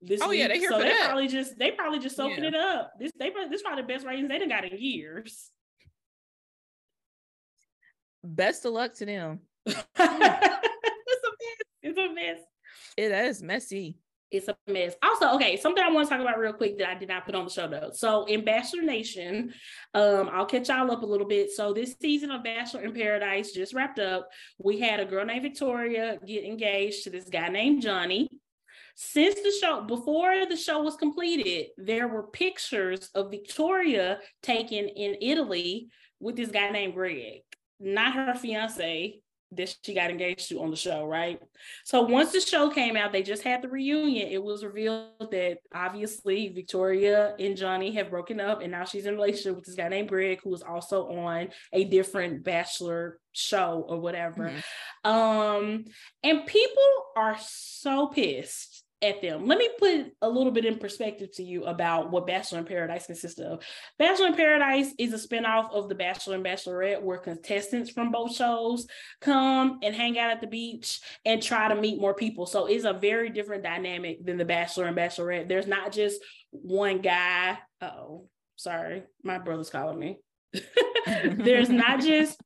This Oh, yeah, week, they here so they that. probably just they probably just soaking Yeah. it up. This they this is probably the best ratings they done got in years. best of luck to them. it's a mess. It's a mess. It is messy. it's a mess. Also, okay, something I want to talk about real quick that I did not put on the show notes. So Bachelor Nation, um, I'll catch y'all up a little bit. So this season of Bachelor in Paradise just wrapped up. We had a girl named Victoria get engaged to this guy named Johnny. Since the show, before the show was completed, there were pictures of Victoria taken in Italy with this guy named Greg, not her fiance that she got engaged to on the show, right? So once the show came out, they just had the reunion. It was revealed that obviously Victoria and Johnny have broken up, and now she's in a relationship with this guy named Greg, who is also on a different Bachelor show or whatever. Mhm. Um, and people are so pissed at them. Let me put a little bit in perspective to you about what Bachelor in Paradise consists of. Bachelor in Paradise is a spinoff of The Bachelor and Bachelorette, where contestants from both shows come and hang out at the beach and try to meet more people. So it's a very different dynamic than The Bachelor and Bachelorette. There's not just one guy. Oh, sorry, my brother's calling me. There's not just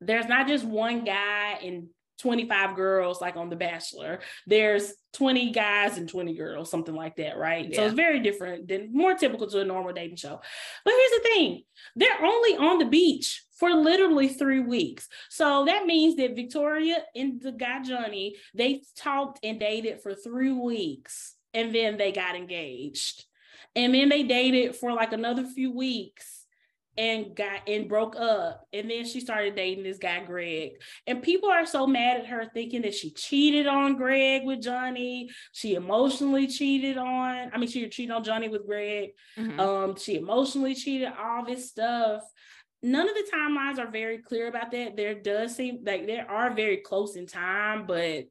there's not just one guy and 25 girls like on The Bachelor. There's 20 guys and 20 girls, something like that, right? So it's very different than more typical to a normal dating show. But here's the thing they're only on the beach for literally three weeks. So that means that Victoria and the guy Johnny, they talked and dated for three weeks and then they got engaged. And then they dated for like another few weeks and got and broke up. And then she started dating this guy, Greg. And people are so mad at her thinking that she cheated on Greg with Johnny. She emotionally cheated on, I mean, she cheated on Johnny with Greg. Mhm. Um, she emotionally cheated, all this stuff. None of the timelines are very clear about that. There does seem like they are very close in time, but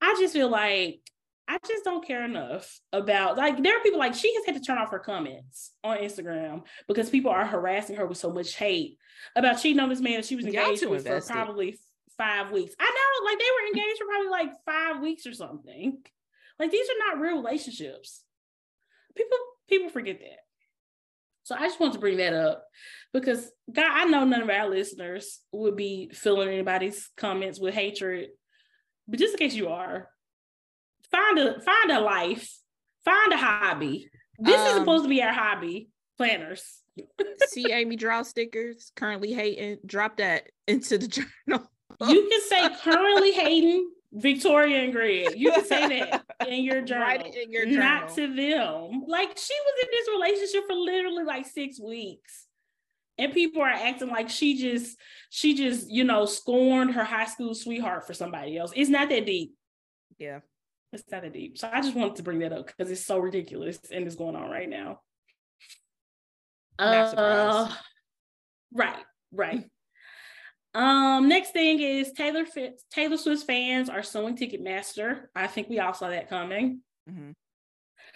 I just feel like I just don't care enough about like there are people like she has had to turn off her comments on Instagram because people are harassing her with so much hate about cheating on this man that she was engaged with for probably five weeks. I know, like they were engaged for probably like five weeks or something. Like these are not real relationships. People people forget that. So I just want to bring that up because God, I know none of our listeners would be filling anybody's comments with hatred. But just in case you are, find a find a life, find a hobby. This um, is supposed to be our hobby, planners. see Amy draw stickers, currently hating, drop that into the journal. you can say currently hating Victoria and Greg. You can say that in your journal. In your journal. Not to them. Like she was in this relationship for literally like six weeks. And people are acting like she just, she just, you know, scorned her high school sweetheart for somebody else. It's not that deep. Yeah. It's not that deep. So I just wanted to bring that up because it's so ridiculous and it's going on right now. Uh, right, right. Um, next thing is Taylor Fitz, Taylor Swift fans are suing Ticketmaster. I think we all saw that coming. Mm-hmm.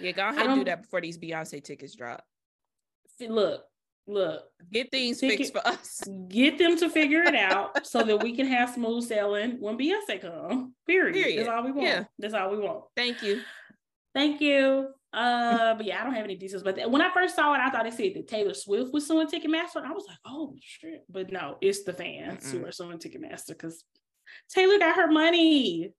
Yeah, go ahead and do that before these Beyonce tickets drop. Look, look, get things fixed for us. Get them to figure it out so that we can have smooth sailing when Beyonce come. Period. Period. That's all we want. Yeah. That's all we want. Thank you. Thank you. Uh, but yeah, I don't have any details. But when I first saw it, I thought it said that Taylor Swift was suing Ticketmaster. I was like, oh shit. But no, it's the fans Mm-mm. who are suing Ticketmaster because Taylor got her money.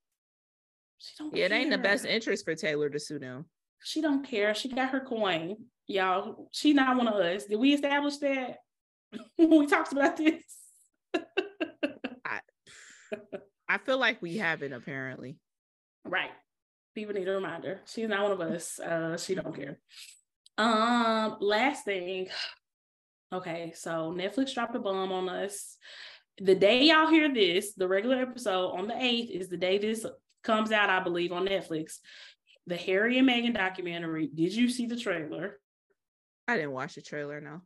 She don't. Yeah, care. it ain't the best interest for Taylor to sue them. She don't care. She got her coin, y'all. She not one of us. Did we establish that when we talked about this? I, I feel like we haven't apparently. Right people need a reminder. She's not one of us. Uh, she don't care. Um, last thing. Okay, so Netflix dropped a bomb on us. The day y'all hear this, the regular episode on the 8th is the day this comes out, I believe, on Netflix. The Harry and Meghan documentary. Did you see the trailer? I didn't watch the trailer, no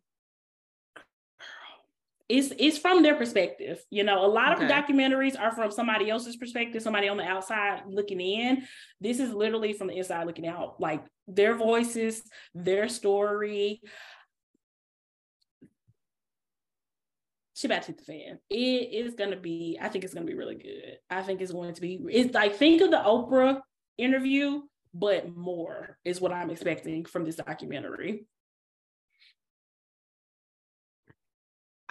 it's it's from their perspective. You know, a lot okay. of documentaries are from somebody else's perspective, somebody on the outside looking in. This is literally from the inside looking out, like their voices, their story. She about to hit the fan. It is gonna be, I think it's gonna be really good. I think it's going to be it's like think of the Oprah interview, but more is what I'm expecting from this documentary.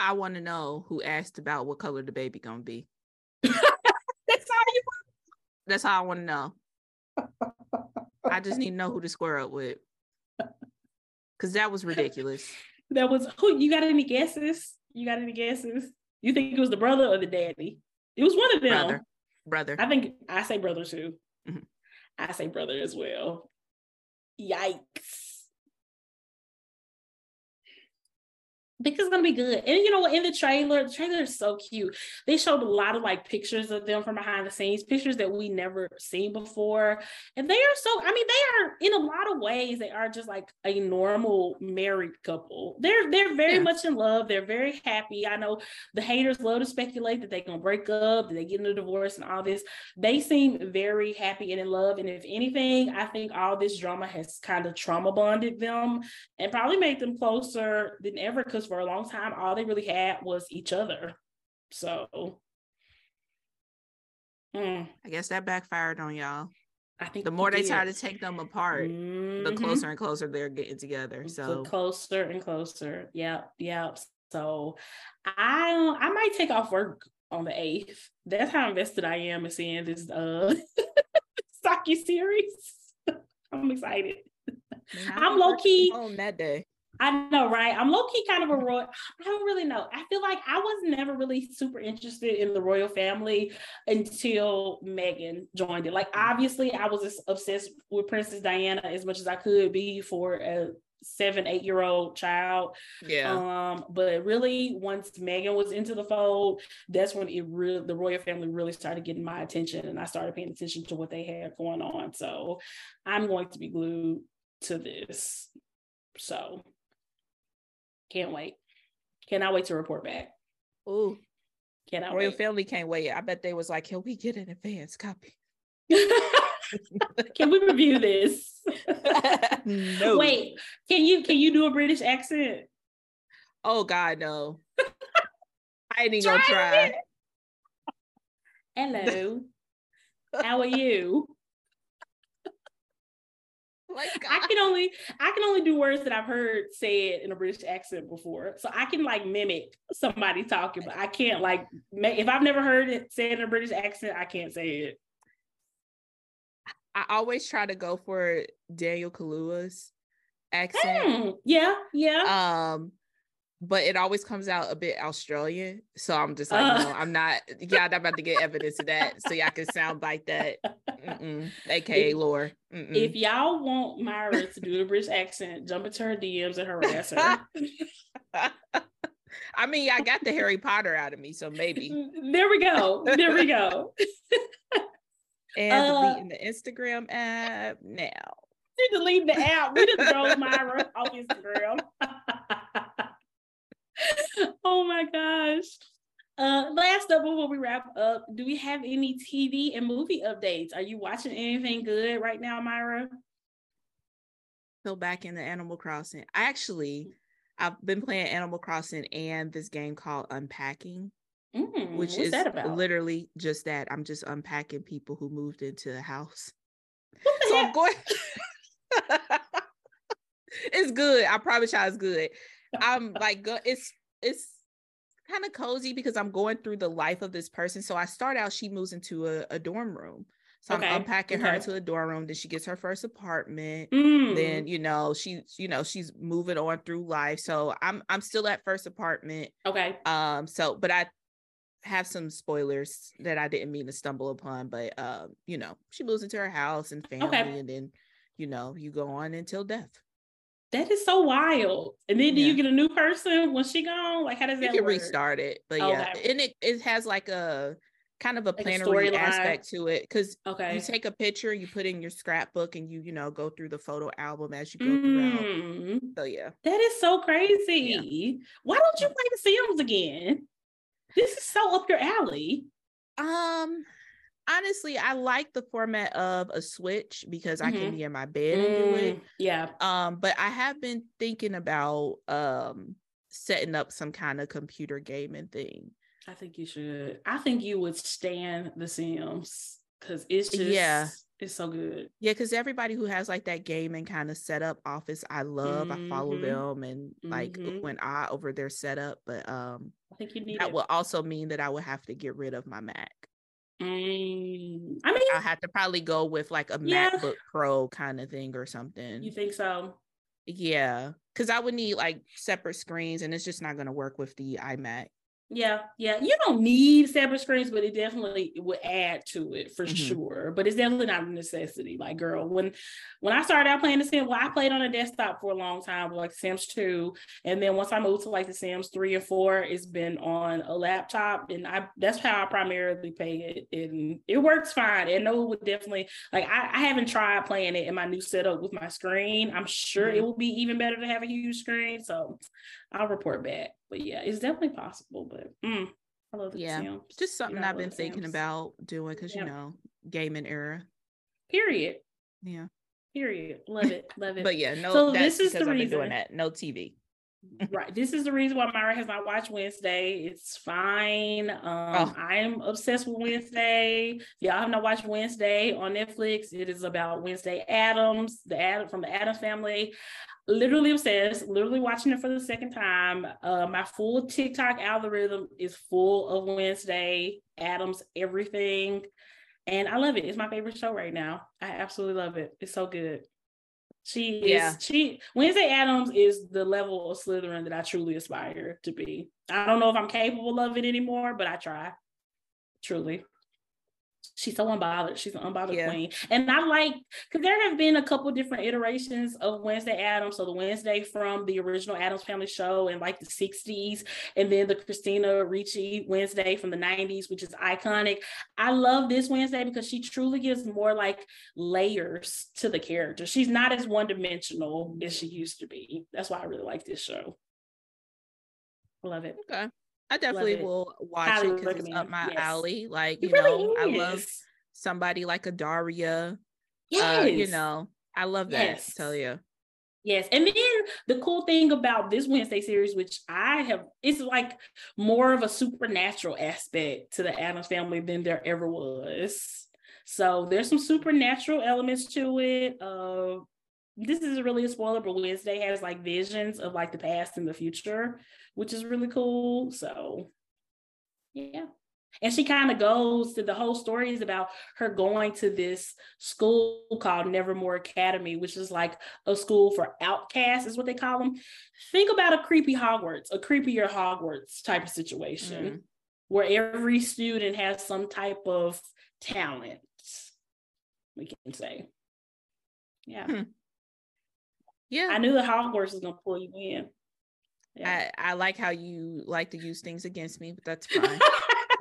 I want to know who asked about what color the baby gonna be. That's how you. That's how I want to know. I just need to know who to square up with, because that was ridiculous. That was who. You got any guesses? You got any guesses? You think it was the brother or the daddy? It was one of them. Brother. Brother. I think I say brother too. Mm-hmm. I say brother as well. Yikes. Think it's gonna be good. And you know what? In the trailer, the trailer is so cute. They showed a lot of like pictures of them from behind the scenes, pictures that we never seen before. And they are so, I mean, they are in a lot of ways, they are just like a normal married couple. They're they're very yeah. much in love. They're very happy. I know the haters love to speculate that they're gonna break up, that they get into divorce and all this. They seem very happy and in love. And if anything, I think all this drama has kind of trauma bonded them and probably made them closer than ever because for a long time, all they really had was each other. So, mm. I guess that backfired on y'all. I think the more they try to take them apart, mm-hmm. the closer and closer they're getting together. So the closer and closer. Yep, yep. So I I might take off work on the eighth. That's how invested I am in seeing this uh Saki series. I'm excited. I'm low key on that day. I know, right? I'm low key kind of a royal. I don't really know. I feel like I was never really super interested in the royal family until Meghan joined it. Like, obviously, I was obsessed with Princess Diana as much as I could be for a seven, eight year old child. Yeah. Um, but really, once Meghan was into the fold, that's when it really the royal family really started getting my attention, and I started paying attention to what they had going on. So, I'm going to be glued to this. So can't wait. Cannot wait to report back. Ooh. Cannot Royal wait. family can't wait. I bet they was like, can we get an advance copy? can we review this? no. Wait, can you can you do a British accent? Oh God, no. I ain't even gonna try. Hello. How are you? Like I can only I can only do words that I've heard said in a British accent before. So I can like mimic somebody talking, but I can't like ma- if I've never heard it said in a British accent, I can't say it. I always try to go for Daniel Kaluuya's accent. Hmm, yeah, yeah. Um, but it always comes out a bit Australian. So I'm just like, no, Uh. I'm not. Y'all not about to get evidence of that. So y'all can sound like that. Mm-mm. AKA If- lore. Mm-mm. If y'all want Myra to do the British accent, jump into her DMs and harass her. I mean, I got the Harry Potter out of me, so maybe. there we go. There we go. And Uh, deleting the Instagram app now. She deleted the app. We just drove Myra off Instagram. oh my gosh. Uh, last up before we wrap up, do we have any TV and movie updates? Are you watching anything good right now, Myra? Still back in the Animal Crossing. I actually, I've been playing Animal Crossing and this game called Unpacking. Mm, which is literally just that. I'm just unpacking people who moved into the house. The So I'm going. it's good. I promise y'all it's good. I'm like, go- it's it's kind of cozy because I'm going through the life of this person. So I start out, she moves into a, a dorm room. So Okay, I'm unpacking her okay. into a dorm room. Then she gets her first apartment Mm, then you know she's you know she's moving on through life so i'm i'm still at first apartment okay. um so but i have some spoilers that i didn't mean to stumble upon but um you know she moves into her house and family and then you know you go on until death That is so wild. And then do Yeah. you get a new person when she gone? Like how does you that can work? restart it but yeah Okay. and it it has like a kind of a plannery storyline. aspect to it because Okay. you take a picture you put in your scrapbook and you you know go through the photo album as you go throughout Mm, so yeah that is so crazy. Why don't you play The Sims again? This is so up your alley. Um, honestly, I like the format of a Switch because I can Mhm. be in my bed and do it. Mm, Yeah. Um, but I have been thinking about um setting up some kind of computer gaming thing. I think you should. I think you would stand The Sims because it's just Yeah. it's so good. Yeah, because everybody who has like that gaming kind of setup office, I love. I follow Mhm. them and like Mhm. when I over their setup. But um, I think you need that it. will also mean that I would have to get rid of my Mac. Mm, I mean, I'll have to probably go with like a Yeah. MacBook Pro kind of thing or something. you think so? Yeah, because I would need like separate screens, and it's just not going to work with the iMac. Yeah, yeah. You don't need separate screens, but it definitely would add to it for Mhm. sure. But it's definitely not a necessity. Like, girl, when when I started out playing The Sims, well, I played on a desktop for a long time, like Sims 2. And then once I moved to like the Sims 3 and 4, it's been on a laptop. And I that's how I primarily play it. And it works fine. And no, it would definitely like I, I haven't tried playing it in my new setup with my screen. I'm sure it Mhm. will be even better to have a huge screen. So I'll report back. But yeah, it's definitely possible. But mm, I love the Yeah, Sims. Just something You know, I've been thinking Sims. about doing because Yeah. you know, gaming era. Period. Yeah, Period. Love it. Love it. but yeah, no. So that's this is the because I've been reason. doing that. No TV. Right. This is the reason why Myra has not watched Wednesday. It's fine. Um, Oh. I'm obsessed with Wednesday. Y'all have not watched Wednesday on Netflix. It is about Wednesday Addams, the Adam from the Addams family. Literally obsessed, literally watching it for the second time. Uh, my full TikTok algorithm is full of Wednesday Addams everything. And I love it. It's my favorite show right now. I absolutely love it. It's so good. She is Yeah. she Wednesday Addams is the level of Slytherin that I truly aspire to be. I don't know if I'm capable of it anymore, but I try. Truly. She's so unbothered. She's an unbothered Yeah. queen. And I like because there have been a couple different iterations of Wednesday Addams. So the Wednesday from the original Addams Family show in like the 60s, and then the Christina Ricci Wednesday from the 90s, which is iconic. I love this Wednesday because she truly gives more like layers to the character. She's not as one dimensional as she used to be. That's why I really like this show. Love it. Okay, I definitely will watch it because it's up my Yes. alley. Like you really know, I love somebody like a Daria. Yes. Uh, you know, I love that. Yes. Tell you. Yes. And then the cool thing about this Wednesday series, which I have, it's like more of a supernatural aspect to the Addams family than there ever was. So there's some supernatural elements to it. Uh, this is really a spoiler, but Wednesday has like visions of like the past and the future, which is really cool. So yeah. And she kind of goes to the whole story is about her going to this school called Nevermore Academy, which is like a school for outcasts, is what they call them. Think about a creepy Hogwarts, a creepier Hogwarts type of situation mm. where every student has some type of talent, we can say. Yeah. Hmm. Yeah. I knew the Hogwarts was going to pull you in. Yeah. I, I like how you like to use things against me, but that's fine.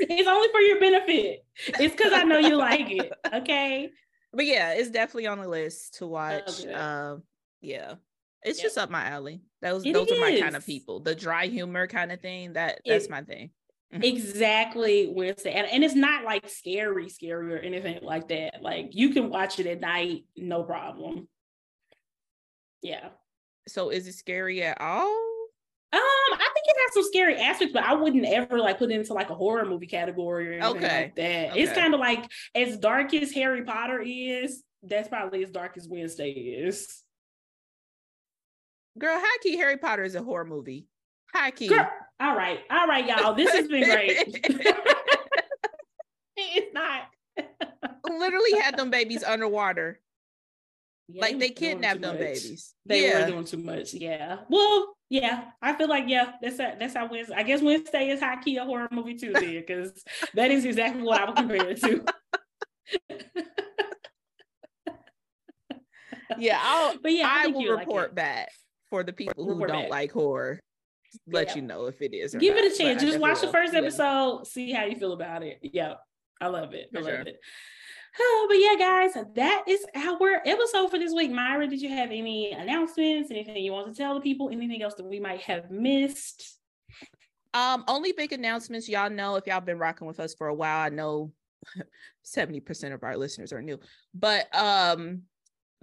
it's only for your benefit. It's because I know you like it. Okay. But yeah, it's definitely on the list to watch. Oh, um, yeah. It's just up my alley. Those it those is. are my kind of people. The dry humor kind of thing. That that's it, my thing. Mm-hmm. exactly Wednesday. And, and it's not like scary, scary or anything like that. Like you can watch it at night, no problem. Yeah. So is it scary at all? Um, I think it has some scary aspects, but I wouldn't ever like put it into like a horror movie category or anything okay. like that. Okay. It's kind of like as dark as Harry Potter is, that's probably as dark as Wednesday is. Girl, high key Harry Potter is a horror movie. High key. Girl, all right, all right, y'all. This has been great. it's not. Literally had them babies underwater. Yeah, like they kidnapped them babies. They yeah. were doing too much. Yeah. Well, yeah. I feel like yeah. That's a, that's how Wednesday. I guess Wednesday is high key a horror movie too, then, because that is exactly what I would compare it to. yeah, I'll, but yeah, I, I will report like back for the people report who don't back. like horror. Let yeah. you know if it is. Give not, it a chance. Just watch the first episode. Yeah. See how you feel about it. Yeah, I love it. For I love sure. it. Oh, but yeah, guys, that is our episode for this week. Myra, did you have any announcements? Anything you want to tell the people? Anything else that we might have missed? Um, only big announcements. Y'all know if y'all been rocking with us for a while, I know 70% of our listeners are new, but um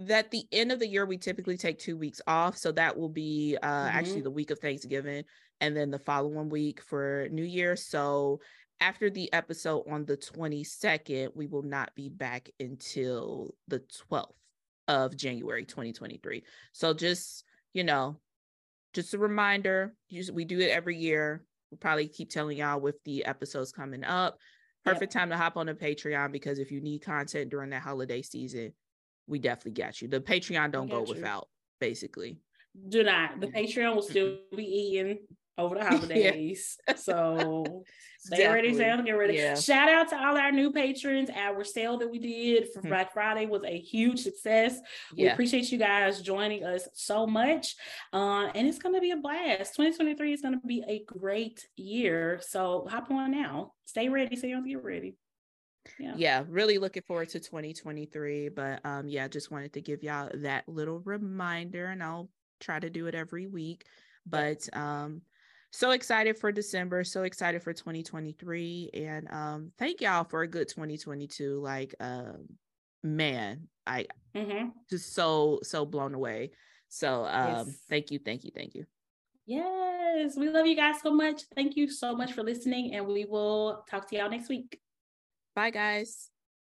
that the end of the year we typically take two weeks off so that will be uh mm-hmm. actually the week of thanksgiving and then the following week for new year so after the episode on the 22nd, we will not be back until the 12th of January 2023. So just, you know, just a reminder, we do it every year. We'll probably keep telling y'all with the episodes coming up. Perfect yep. time to hop on the Patreon because if you need content during that holiday season, we definitely got you. The Patreon don't go you. without, basically. Do not. The Patreon will still be eating over the holidays. yeah. So stay ready, stay get ready. Yeah. Shout out to all our new patrons. Our sale that we did for mm-hmm. Black Friday was a huge success. Yeah. We appreciate you guys joining us so much. Uh, and it's going to be a blast. 2023 is going to be a great year. So hop on now. Stay ready. Stay on, get ready. Yeah. yeah really looking forward to 2023 but um yeah just wanted to give y'all that little reminder and i'll try to do it every week but um so excited for December, so excited for 2023. And um, thank y'all for a good 2022. Like, um, man, I mm-hmm. just so, so blown away. So um, yes. thank you, thank you, thank you. Yes, we love you guys so much. Thank you so much for listening, and we will talk to y'all next week. Bye, guys.